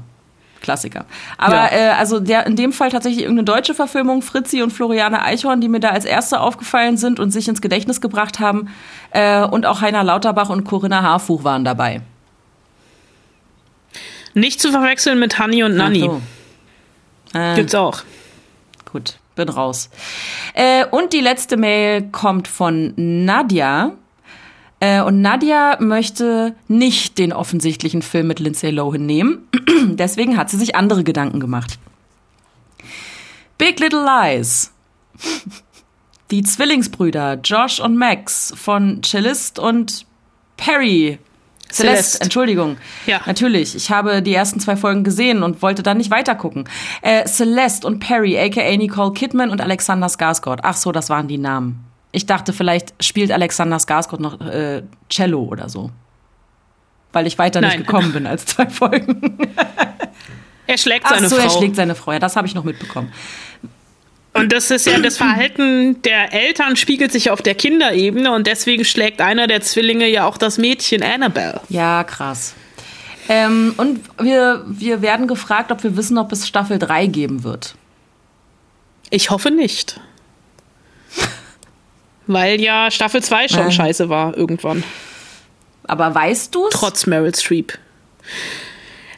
Klassiker. Aber Ja. äh, also der, in dem Fall tatsächlich irgendeine deutsche Verfilmung, Fritzi und Floriane Eichhorn, die mir da als erste aufgefallen sind und sich ins Gedächtnis gebracht haben. Äh, und auch Heiner Lauterbach und Corinna Harfuch waren dabei. Nicht zu verwechseln mit Honey und Nanny. Ach so. Äh, Gibt's auch. Gut, bin raus. Äh, und die letzte Mail kommt von Nadja. Äh, und Nadja möchte nicht den offensichtlichen Film mit Lindsay Lohan nehmen. Deswegen hat sie sich andere Gedanken gemacht. Big Little Lies. Die Zwillingsbrüder Josh und Max von Cellist und Perry. Celeste, Celeste. Entschuldigung. Ja. Natürlich, ich habe die ersten zwei Folgen gesehen und wollte dann nicht weitergucken. Äh, Celeste und Perry, aka Nicole Kidman und Alexander Skarsgård. Ach so, das waren die Namen. Ich dachte, vielleicht spielt Alexander Skarsgård noch äh, Cello oder so. Weil ich weiter Nein. nicht gekommen bin als zwei Folgen. Er schlägt Ach seine so, er Frau. schlägt seine Frau. Ja, das habe ich noch mitbekommen. Und das ist ja das Verhalten der Eltern spiegelt sich auf der Kinderebene und deswegen schlägt einer der Zwillinge ja auch das Mädchen Annabelle. Ja, krass. Ähm, und wir, wir werden gefragt, ob wir wissen, ob es Staffel 3 geben wird. Ich hoffe nicht. Weil ja Staffel 2 schon Ähm. scheiße war irgendwann. Aber weißt du es? Trotz Meryl Streep.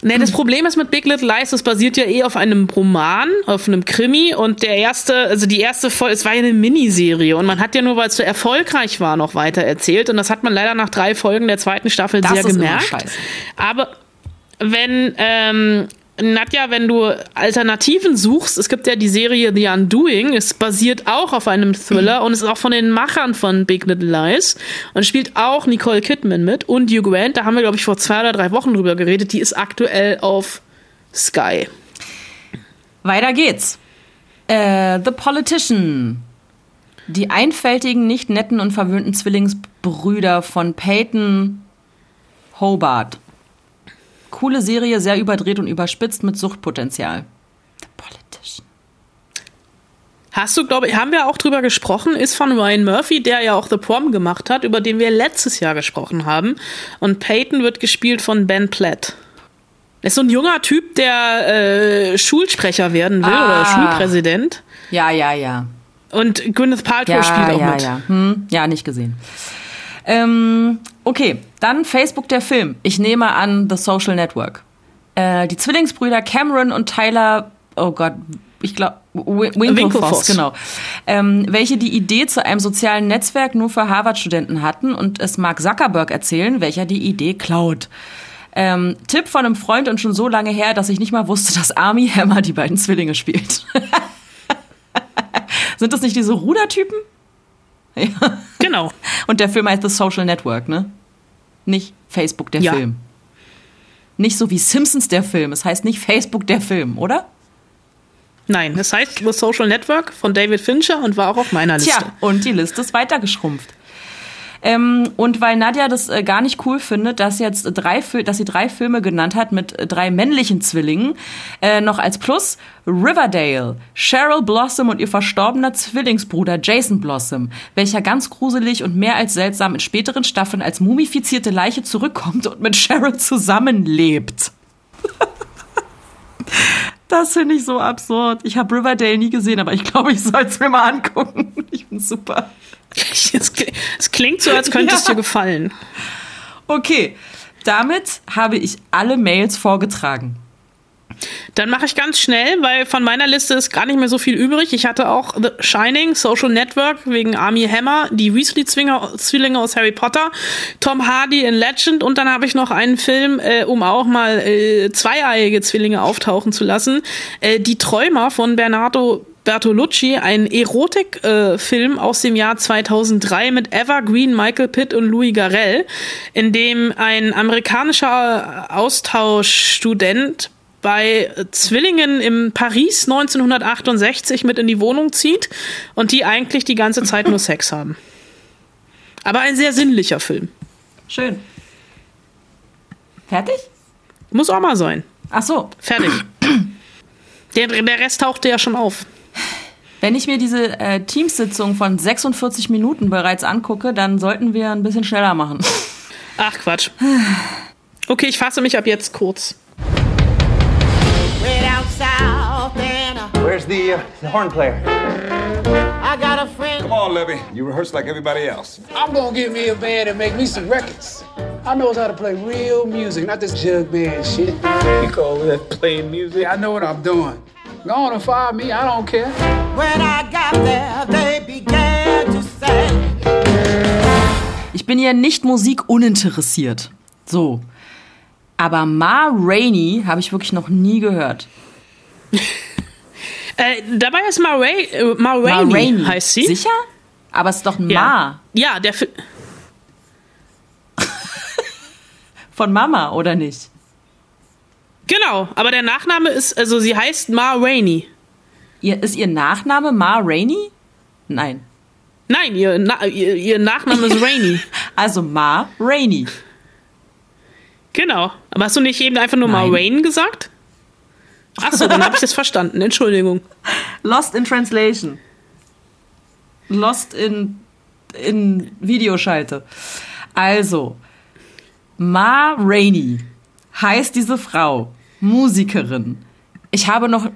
Ne, das Problem ist mit Big Little Lies, das basiert ja eh auf einem Roman, auf einem Krimi und der erste, also die erste Folge, es war ja eine Miniserie und man hat ja nur, weil es so erfolgreich war, noch weiter erzählt und das hat man leider nach drei Folgen der zweiten Staffel Das sehr gemerkt. Aber wenn, ähm, Nadja, wenn du Alternativen suchst, es gibt ja die Serie The Undoing, es basiert auch auf einem Thriller und es ist auch von den Machern von Big Little Lies und spielt auch Nicole Kidman mit und Hugh Grant, da haben wir, glaube ich, vor zwei oder drei Wochen drüber geredet, die ist aktuell auf Sky. Weiter geht's. Äh, The Politician. Die einfältigen, nicht netten und verwöhnten Zwillingsbrüder von Peyton Hobart. Coole Serie, sehr überdreht und überspitzt mit Suchtpotenzial. The Politician. Hast du, glaube ich, haben wir auch drüber gesprochen, ist von Ryan Murphy, der ja auch The Prom gemacht hat, über den wir letztes Jahr gesprochen haben. Und Peyton wird gespielt von Ben Platt. Er ist so ein junger Typ, der äh, Schulsprecher werden will Ah. oder Schulpräsident. Ja, ja, ja. Und Gwyneth Paltrow ja, spielt auch ja, mit. Ja. Hm, ja, nicht gesehen. Ähm, okay, dann Facebook der Film. Ich nehme an The Social Network. Äh, die Zwillingsbrüder Cameron und Tyler, oh Gott, ich glaube, Winklevoss, genau. Ähm, welche die Idee zu einem sozialen Netzwerk nur für Harvard-Studenten hatten und es Mark Zuckerberg erzählen, welcher die Idee klaut. Ähm, Tipp von einem Freund und schon so lange her, dass ich nicht mal wusste, dass Army Hammer die beiden Zwillinge spielt. Sind das nicht diese Rudertypen? Ja. Genau. Und der Film heißt The Social Network, ne? Nicht Facebook der Ja. Film. Nicht so wie Simpsons der Film. Es heißt nicht Facebook der Film, oder? Nein, es heißt The Social Network von David Fincher und war auch auf meiner Liste. Tja, und die Liste ist weitergeschrumpft. Ähm, und weil Nadja das äh, gar nicht cool findet, dass jetzt drei, dass sie drei Filme genannt hat mit äh, drei männlichen Zwillingen, äh, noch als Plus Riverdale, Cheryl Blossom und ihr verstorbener Zwillingsbruder Jason Blossom, welcher ganz gruselig und mehr als seltsam in späteren Staffeln als mumifizierte Leiche zurückkommt und mit Cheryl zusammenlebt. Das finde ich so absurd. Ich habe Riverdale nie gesehen, aber ich glaube, ich soll es mir mal angucken. Ich finde super. Es klingt so, als könnte es Ja. dir gefallen. Okay, damit habe ich alle Mails vorgetragen. Dann mache ich ganz schnell, weil von meiner Liste ist gar nicht mehr so viel übrig. Ich hatte auch The Shining, Social Network wegen Army Hammer, die Weasley-Zwillinge aus Harry Potter, Tom Hardy in Legend und dann habe ich noch einen Film, äh, um auch mal äh, zweieiige Zwillinge auftauchen zu lassen. Äh, die Träumer von Bernardo Bertolucci, ein Erotikfilm äh, aus dem Jahr 2003 mit Evergreen, Michael Pitt und Louis Garrel, in dem ein amerikanischer Austauschstudent bei Zwillingen im Paris 1968 mit in die Wohnung zieht und die eigentlich die ganze Zeit nur Sex haben. Aber ein sehr sinnlicher Film. Schön. Fertig? Muss auch mal sein. Ach so. Fertig. Der, der Rest tauchte ja schon auf. Wenn ich mir diese äh, Teamsitzung von 46 Minuten bereits angucke, dann sollten wir ein bisschen schneller machen. Ach Quatsch. Okay, ich fasse mich ab jetzt kurz. Where's the, uh, the horn player? I got a friend. Come on, Levy. You rehearse like everybody else. I'm gonna get me a band and make me some records. I knows how to play real music, not this jug band shit. You call that playing music? I know what I'm doing. Go on and fire me, I don't care. When I got there, they began to say. Ich bin ja nicht Musik uninteressiert. So. Aber Ma Rainey habe ich wirklich noch nie gehört. Äh, dabei ist Ma, Ray, äh, Ma Ma Rainey, heißt sie. Sicher? Aber es ist doch ein Ja. Ma Ja, der Fi von Mama, oder nicht? Genau, aber der Nachname ist, also sie heißt Ma Rainey. Ihr, ist ihr Nachname Ma Rainey? Nein. Nein, ihr, Na ihr, ihr Nachname ist Rainey. Also Ma Rainey. Genau. Aber hast du nicht eben einfach nur Nein. Ma Rain gesagt? Achso, dann habe ich das verstanden. Entschuldigung. Lost in Translation. Lost in, in Videoschalte. Also, Ma Rainey heißt diese Frau, Musikerin. Ich habe noch,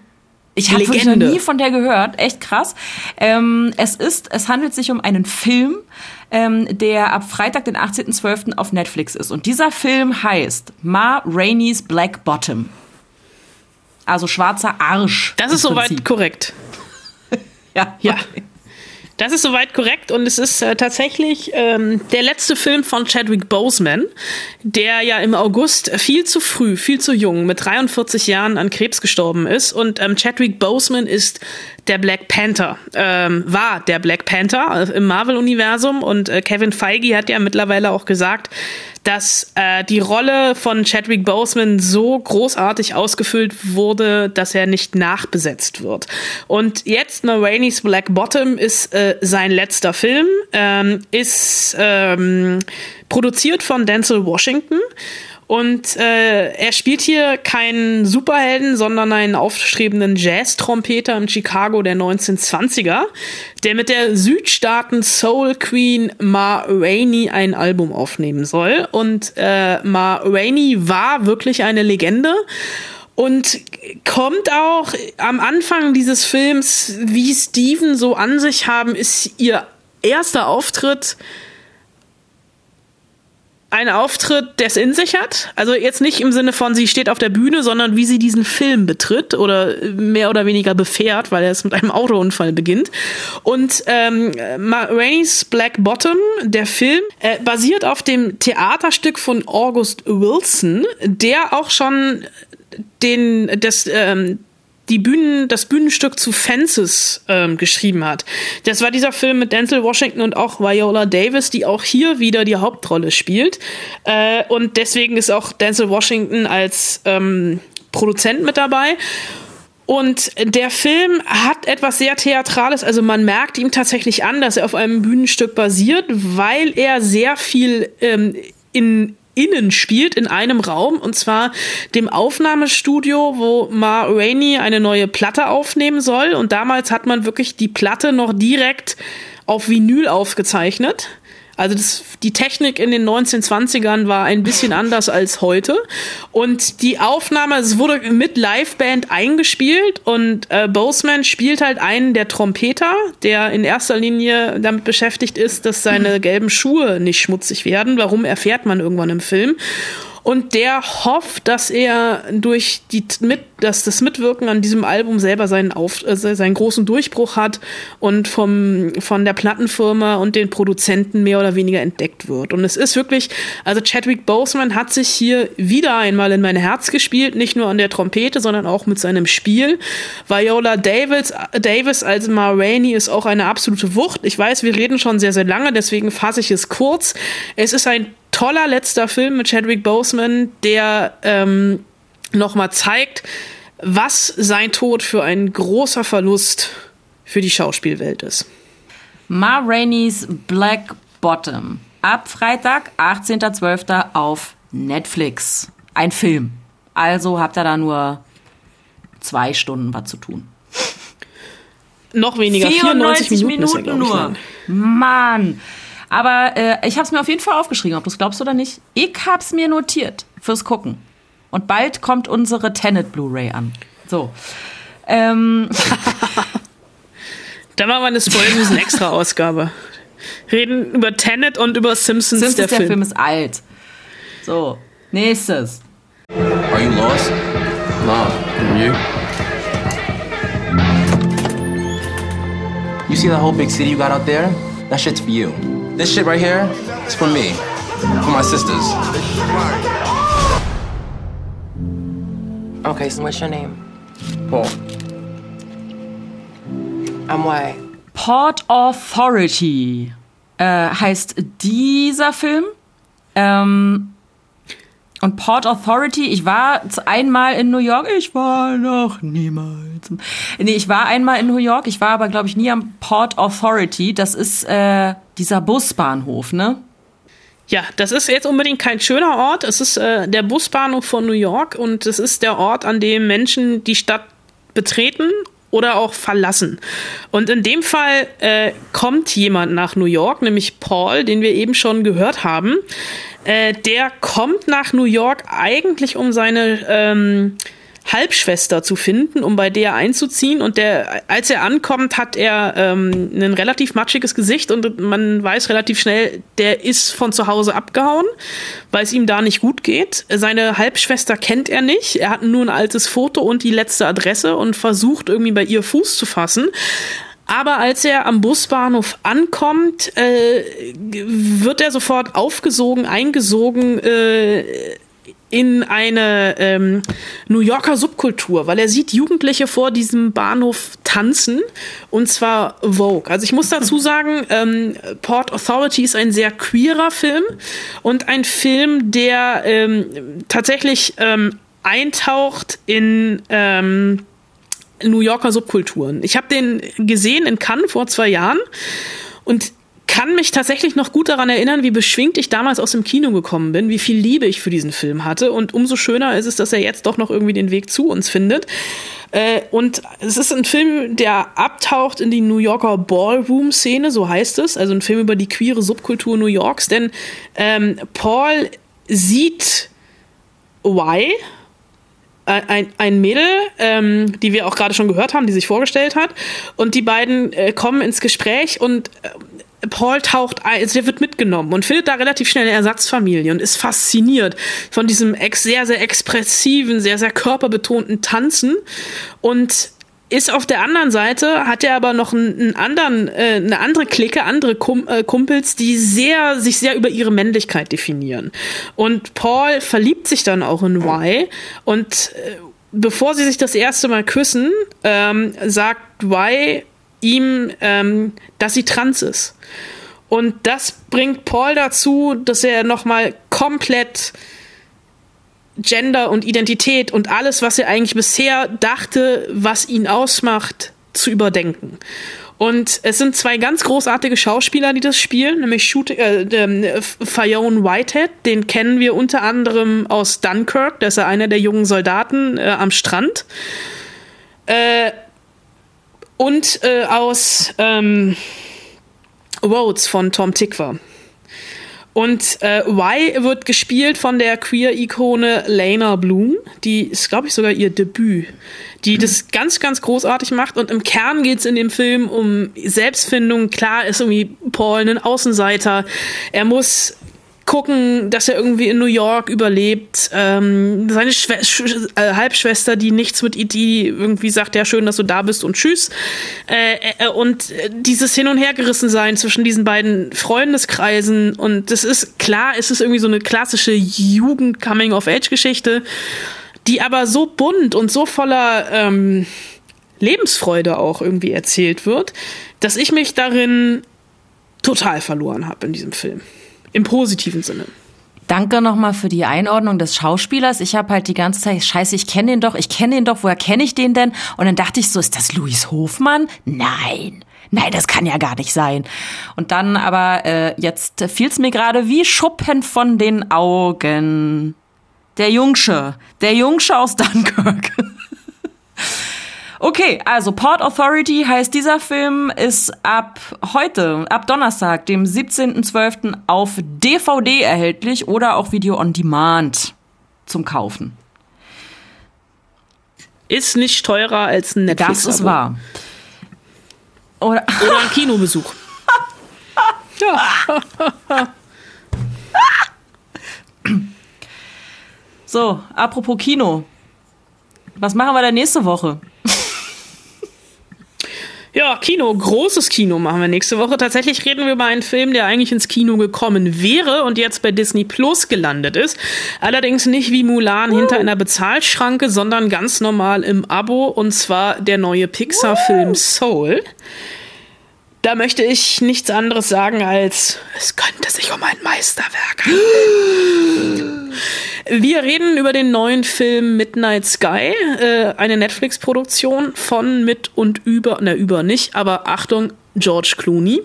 ich habe wirklich noch nie von der gehört, echt krass. Ähm, es ist, es handelt sich um einen Film, ähm, der ab Freitag, den 18.12. auf Netflix ist. Und dieser Film heißt Ma Rainey's Black Bottom. Also schwarzer Arsch. Das ist soweit Prinzip. korrekt. Ja, Ja. okay. Das ist soweit korrekt und es ist äh, tatsächlich ähm, der letzte Film von Chadwick Boseman, der ja im August viel zu früh, viel zu jung, mit 43 Jahren an Krebs gestorben ist. Und ähm, Chadwick Boseman ist der Black Panther, ähm, war der Black Panther äh, im Marvel-Universum und äh, Kevin Feige hat ja mittlerweile auch gesagt, dass äh, die Rolle von Chadwick Boseman so großartig ausgefüllt wurde, dass er nicht nachbesetzt wird. Und jetzt Ma Rainey's Black Bottom ist äh, sein letzter Film, ähm, ist ähm, produziert von Denzel Washington. Und äh, er spielt hier keinen Superhelden, sondern einen aufstrebenden Jazz-Trompeter in Chicago der 1920er, der mit der Südstaaten Soul Queen Ma Rainey ein Album aufnehmen soll. Und äh, Ma Rainey war wirklich eine Legende. und kommt auch am Anfang dieses Films, wie Steven so an sich haben, ist ihr erster Auftritt ein Auftritt, der es in sich hat. Also jetzt nicht im Sinne von, sie steht auf der Bühne, sondern wie sie diesen Film betritt oder mehr oder weniger befährt, weil er es mit einem Autounfall beginnt. Und ähm, Ma Black Bottom, der Film, äh, basiert auf dem Theaterstück von August Wilson, der auch schon den, das, ähm, die Bühnen, das Bühnenstück zu Fences ähm, geschrieben hat. Das war dieser Film mit Denzel Washington und auch Viola Davis, die auch hier wieder die Hauptrolle spielt. Äh, und deswegen ist auch Denzel Washington als ähm, Produzent mit dabei. Und der Film hat etwas sehr Theatrales, also man merkt ihm tatsächlich an, dass er auf einem Bühnenstück basiert, weil er sehr viel ähm, in innen spielt, in einem Raum, und zwar dem Aufnahmestudio, wo Ma Rainey eine neue Platte aufnehmen soll. Und damals hat man wirklich die Platte noch direkt auf Vinyl aufgezeichnet. Also das, die Technik in den 1920ern war ein bisschen anders als heute. Und die Aufnahme, es wurde mit Liveband eingespielt und äh, Boseman spielt halt einen der Trompeter, der in erster Linie damit beschäftigt ist, dass seine gelben Schuhe nicht schmutzig werden. Warum erfährt man irgendwann im Film? Und der hofft, dass er durch die mit, dass das Mitwirken an diesem Album selber seinen Auf, äh, seinen großen Durchbruch hat und vom von der Plattenfirma und den Produzenten mehr oder weniger entdeckt wird. Und es ist wirklich, also Chadwick Boseman hat sich hier wieder einmal in mein Herz gespielt, nicht nur an der Trompete, sondern auch mit seinem Spiel. Viola Davis, Davis als Ma Rainey ist auch eine absolute Wucht. Ich weiß, wir reden schon sehr sehr lange, deswegen fasse ich es kurz. Es ist ein toller letzter Film mit Chadwick Boseman, der ähm, nochmal zeigt, was sein Tod für ein großer Verlust für die Schauspielwelt ist. Ma Rainey's Black Bottom. Ab Freitag, 18.12. auf Netflix. Ein Film. Also habt ihr da nur zwei Stunden was zu tun. Noch weniger, 94, 94 Minuten, Minuten nur. Mann. Aber äh, ich habe es mir auf jeden Fall aufgeschrieben, ob du es glaubst oder nicht. Ich habe es mir notiert fürs Gucken. Und bald kommt unsere Tenet Blu-ray an. So. Ähm. da machen wir eine Spoilers extra Ausgabe. Reden über Tenet und über Simpsons. Simpsons der, der Film. Film ist alt. So, nächstes. Are you lost? No, you? You see the whole big city you got out there? That shit's for you. This shit right here is for me, for my sisters. Okay, so what's your name? Paul. I'm white. Port Authority äh, heißt dieser Film. Ähm, und Port Authority, ich war einmal in New York, ich war noch niemals. Nee, ich war einmal in New York, ich war aber, glaube ich, nie am Port Authority. Das ist äh, dieser Busbahnhof, ne? Ja, das ist jetzt unbedingt kein schöner Ort. Es ist äh, der Busbahnhof von New York und es ist der Ort, an dem Menschen die Stadt betreten oder auch verlassen. Und in dem Fall äh, kommt jemand nach New York, nämlich Paul, den wir eben schon gehört haben. Äh, der kommt nach New York eigentlich, um seine ähm, Halbschwester zu finden, um bei der einzuziehen. Und der, als er ankommt, hat er ähm, ein relativ matschiges Gesicht und man weiß relativ schnell, der ist von zu Hause abgehauen, weil es ihm da nicht gut geht. Seine Halbschwester kennt er nicht. Er hat nur ein altes Foto und die letzte Adresse und versucht irgendwie bei ihr Fuß zu fassen. Aber als er am Busbahnhof ankommt, äh, wird er sofort aufgesogen, eingesogen äh, in eine ähm, New Yorker Subkultur, weil er sieht Jugendliche vor diesem Bahnhof tanzen und zwar Vogue. Also ich muss dazu sagen, ähm, Port Authority ist ein sehr queerer Film und ein Film, der ähm, tatsächlich ähm, eintaucht in ähm, New Yorker Subkulturen. Ich habe den gesehen in Cannes vor zwei Jahren und kann mich tatsächlich noch gut daran erinnern, wie beschwingt ich damals aus dem Kino gekommen bin, wie viel Liebe ich für diesen Film hatte. Und umso schöner ist es, dass er jetzt doch noch irgendwie den Weg zu uns findet. Äh, und es ist ein Film, der abtaucht in die New Yorker Ballroom-Szene, so heißt es. Also ein Film über die queere Subkultur New Yorks. Denn ähm, Paul sieht Y ein, ein Mädel, ähm, die wir auch gerade schon gehört haben, die sich vorgestellt hat. Und die beiden äh, kommen ins Gespräch und äh, Paul taucht ein, also der wird mitgenommen und findet da relativ schnell eine Ersatzfamilie und ist fasziniert von diesem ex sehr, sehr expressiven, sehr, sehr körperbetonten Tanzen und ist auf der anderen Seite, hat er aber noch einen, anderen, äh, eine andere Clique, andere Kum äh, Kumpels, die sehr, sich sehr über ihre Männlichkeit definieren. Und Paul verliebt sich dann auch in Y und äh, bevor sie sich das erste Mal küssen, ähm, sagt Y ihm, ähm, dass sie trans ist. Und das bringt Paul dazu, dass er nochmal komplett Gender und Identität und alles, was er eigentlich bisher dachte, was ihn ausmacht, zu überdenken. Und es sind zwei ganz großartige Schauspieler, die das spielen, nämlich Shoot, äh, äh, Fayone Whitehead, den kennen wir unter anderem aus Dunkirk, der ist ja einer der jungen Soldaten äh, am Strand. Äh, und äh, aus ähm, Rhodes von Tom Tickwer. Und äh, Y wird gespielt von der Queer-Ikone Lena Bloom. Die ist, glaube ich, sogar ihr Debüt. Die das ganz, ganz großartig macht. Und im Kern geht's in dem Film um Selbstfindung. Klar ist irgendwie Paul ein Außenseiter. Er muss gucken, dass er irgendwie in New York überlebt. Ähm, seine Schwe Sch äh, Halbschwester, die nichts mit die irgendwie sagt, ja schön, dass du da bist und tschüss. Äh, äh, und dieses Hin und Hergerissen sein zwischen diesen beiden Freundeskreisen und das ist klar, es ist irgendwie so eine klassische Jugend Coming of Age Geschichte, die aber so bunt und so voller ähm, Lebensfreude auch irgendwie erzählt wird, dass ich mich darin total verloren habe in diesem Film. Im positiven Sinne. Danke nochmal für die Einordnung des Schauspielers. Ich habe halt die ganze Zeit, scheiße, ich kenne den doch, ich kenne den doch, woher kenne ich den denn? Und dann dachte ich so, ist das Louis Hofmann? Nein. Nein, das kann ja gar nicht sein. Und dann aber, äh, jetzt fiel es mir gerade wie Schuppen von den Augen. Der Jungsche. Der Jungsche aus Dunkirk. Okay, also Port Authority heißt dieser Film, ist ab heute, ab Donnerstag, dem 17.12. auf DVD erhältlich oder auch Video on Demand zum Kaufen. Ist nicht teurer als ein Netflix. Das ist wahr. Oder, oder ein Kinobesuch. ja. so, apropos Kino. Was machen wir denn nächste Woche? Ja, Kino, großes Kino machen wir nächste Woche. Tatsächlich reden wir über einen Film, der eigentlich ins Kino gekommen wäre und jetzt bei Disney Plus gelandet ist. Allerdings nicht wie Mulan hinter einer Bezahlschranke, sondern ganz normal im Abo und zwar der neue Pixar-Film Soul. Da möchte ich nichts anderes sagen als, es könnte sich um ein Meisterwerk handeln. Wir reden über den neuen Film Midnight Sky, äh, eine Netflix-Produktion von, mit und über, na über nicht, aber Achtung, George Clooney.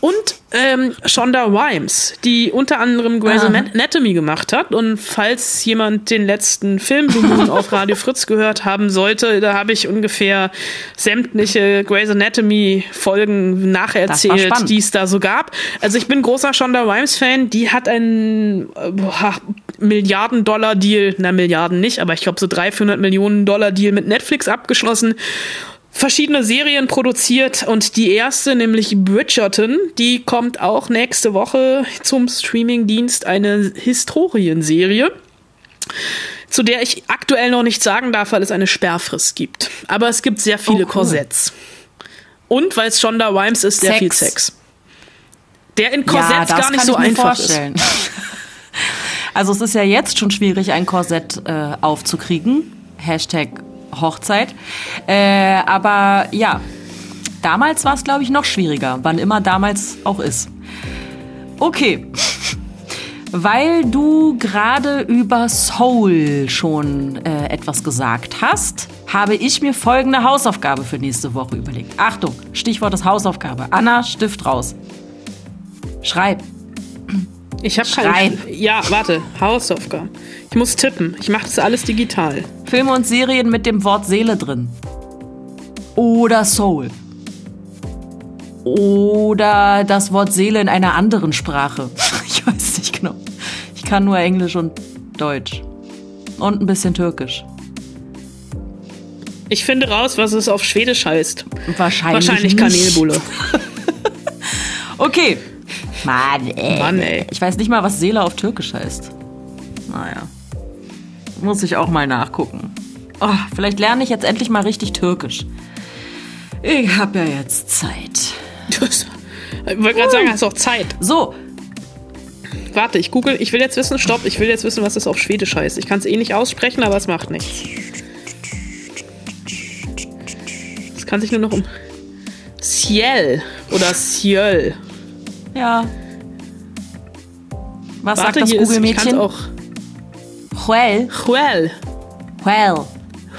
Und ähm, Shonda Rhimes, die unter anderem Grey's Aha. Anatomy gemacht hat. Und falls jemand den letzten Film auf Radio Fritz gehört haben sollte, da habe ich ungefähr sämtliche Grey's Anatomy Folgen nacherzählt, die es da so gab. Also ich bin großer Shonda Rhimes Fan. Die hat einen äh, Milliarden Dollar Deal, na Milliarden nicht, aber ich glaube so 300, 400 Millionen Dollar Deal mit Netflix abgeschlossen verschiedene Serien produziert und die erste, nämlich Bridgerton, die kommt auch nächste Woche zum Streamingdienst, eine Historienserie, zu der ich aktuell noch nichts sagen darf, weil es eine Sperrfrist gibt. Aber es gibt sehr viele oh, cool. Korsetts. Und weil es Shonda Rhimes ist, sehr Sex. viel Sex. Der in Korsetts ja, gar nicht so einfach vorstellen. ist. Also es ist ja jetzt schon schwierig, ein Korsett äh, aufzukriegen. Hashtag Hochzeit. Äh, aber ja, damals war es, glaube ich, noch schwieriger, wann immer damals auch ist. Okay. Weil du gerade über Soul schon äh, etwas gesagt hast, habe ich mir folgende Hausaufgabe für nächste Woche überlegt. Achtung, Stichwort ist Hausaufgabe. Anna, Stift raus. Schreib. Ich habe keine. Ja, warte. Hausaufgaben. Ich muss tippen. Ich mache das alles digital. Filme und Serien mit dem Wort Seele drin. Oder Soul. Oder das Wort Seele in einer anderen Sprache. Ich weiß nicht genau. Ich kann nur Englisch und Deutsch. Und ein bisschen Türkisch. Ich finde raus, was es auf Schwedisch heißt. Wahrscheinlich, Wahrscheinlich. Kanelbulle. Okay. Mann, ey. Mann, ey. Ich weiß nicht mal, was Seele auf Türkisch heißt. Naja. Muss ich auch mal nachgucken. Oh, vielleicht lerne ich jetzt endlich mal richtig Türkisch. Ich habe ja jetzt Zeit. Du hast- Ich wollte gerade sagen, hast auch Zeit. So, Warte, ich google. Ich will jetzt wissen, stopp, ich will jetzt wissen, was es auf Schwedisch heißt. Ich kann es eh nicht aussprechen, aber es macht nichts. Es kann sich nur noch um Ciel oder Ciel. Ja. Was Warte, sagt das Google-Mädchen? auch Well. Huel. Well.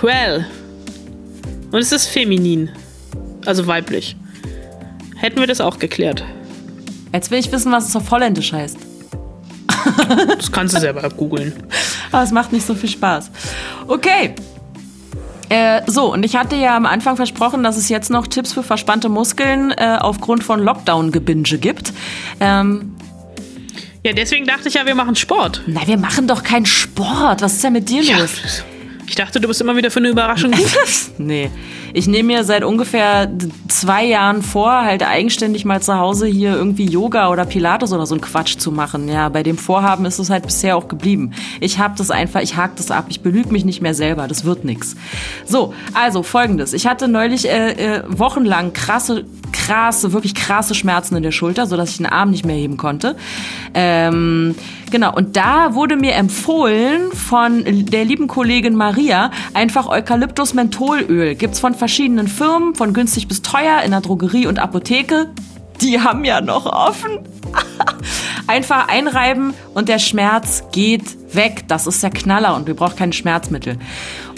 Huel. Und es ist feminin. Also weiblich. Hätten wir das auch geklärt. Jetzt will ich wissen, was es auf Holländisch heißt. Das kannst du selber googeln. Aber es macht nicht so viel Spaß. Okay. Äh, so, und ich hatte ja am Anfang versprochen, dass es jetzt noch Tipps für verspannte Muskeln äh, aufgrund von Lockdown-Gebinge gibt. Ähm, Ja, deswegen dachte ich ja, wir machen Sport. na, wir machen doch keinen Sport. Was ist denn mit dir Ja, los? Ich dachte, du bist immer wieder für eine Überraschung nee. Ich nehme mir seit ungefähr zwei Jahren vor, halt eigenständig mal zu Hause hier irgendwie Yoga oder Pilates oder so ein Quatsch zu machen. Ja, bei dem Vorhaben ist es halt bisher auch geblieben. Ich hab das einfach, ich hake das ab. Ich belüge mich nicht mehr selber. Das wird nix. So, also folgendes. Ich hatte neulich äh, äh, wochenlang krasse, krasse, wirklich krasse Schmerzen in der Schulter, sodass ich den Arm nicht mehr heben konnte. Ähm, genau, und da wurde mir empfohlen von der lieben Kollegin Maria einfach Eukalyptus-Mentholöl. Gibt's von verschiedenen Firmen, von günstig bis teuer, in der Drogerie und Apotheke. Die haben ja noch offen. Einfach einreiben und der Schmerz geht weg. Das ist der Knaller und wir brauchen keine Schmerzmittel.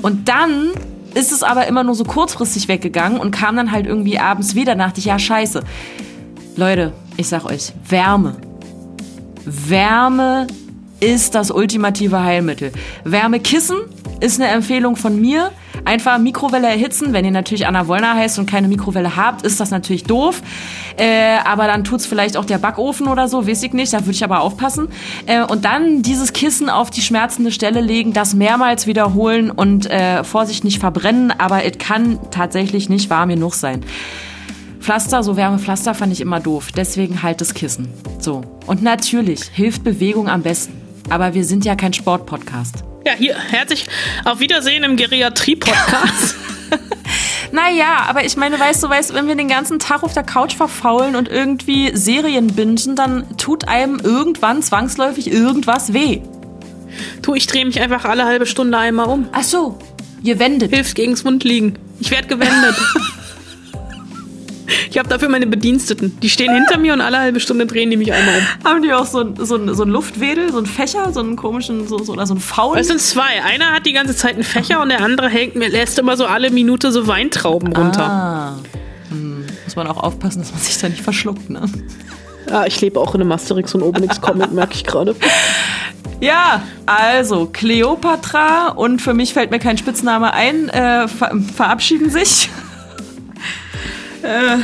Und dann ist es aber immer nur so kurzfristig weggegangen und kam dann halt irgendwie abends wieder. Dachte ich, ja, scheiße. Leute, ich sag euch, Wärme. Wärme ist das ultimative Heilmittel. Wärmekissen ist eine Empfehlung von mir. Einfach Mikrowelle erhitzen. Wenn ihr natürlich Anna Wollner heißt und keine Mikrowelle habt, ist das natürlich doof. Äh, aber dann tut's vielleicht auch der Backofen oder so, weiß ich nicht. Da würde ich aber aufpassen. Äh, und dann dieses Kissen auf die schmerzende Stelle legen, das mehrmals wiederholen und äh, Vorsicht nicht verbrennen. Aber es kann tatsächlich nicht warm genug sein. Pflaster, so Wärmepflaster fand ich immer doof. Deswegen halt das Kissen. So. Und natürlich hilft Bewegung am besten. Aber wir sind ja kein Sportpodcast. Ja, hier, herzlich auf Wiedersehen im Geriatrie-Podcast. Naja, aber ich meine, weißt du, weißt, wenn wir den ganzen Tag auf der Couch verfaulen und irgendwie Serien bingen, dann tut einem irgendwann zwangsläufig irgendwas weh. du, ich drehe mich einfach alle halbe Stunde einmal um. Ach so, gewendet. Hilft gegens Mund liegen. Ich werde gewendet. ich habe dafür meine Bediensteten. Die stehen hinter mir und alle halbe Stunde drehen die mich einmal um. Haben die auch so, ein- so, ein- so ein Luftwedel, so einen Fächer, so einen komischen, so, so, oder so einen Faul? Es sind zwei. Einer hat die ganze Zeit einen Fächer und der andere hängt mir, lässt immer so alle Minute so Weintrauben runter. Ah. Hm, muss man auch aufpassen, dass man sich da nicht verschluckt, ne? Ah, ich lebe auch in einem Asterix und Obelix Comic, merke ich gerade. Ja, also Cleopatra und für mich fällt mir kein Spitzname ein, äh, ver verabschieden sich. Äh,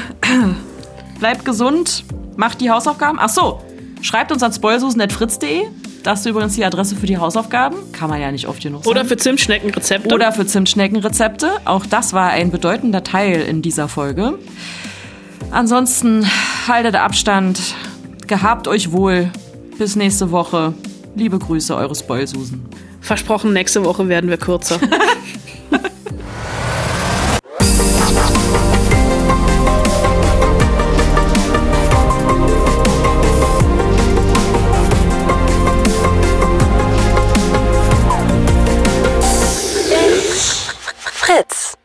bleibt gesund, macht die Hausaufgaben. Ach so, schreibt uns an spoilsusen.fritz.de. Das ist übrigens die Adresse für die Hausaufgaben. Kann man ja nicht oft genug sagen. Oder für Zimtschneckenrezepte. Oder für Zimtschneckenrezepte. Auch das war ein bedeutender Teil in dieser Folge. Ansonsten haltet Abstand, gehabt euch wohl. Bis nächste Woche. Liebe Grüße, eure Spoilsusen. Versprochen, nächste Woche werden wir kürzer. It's.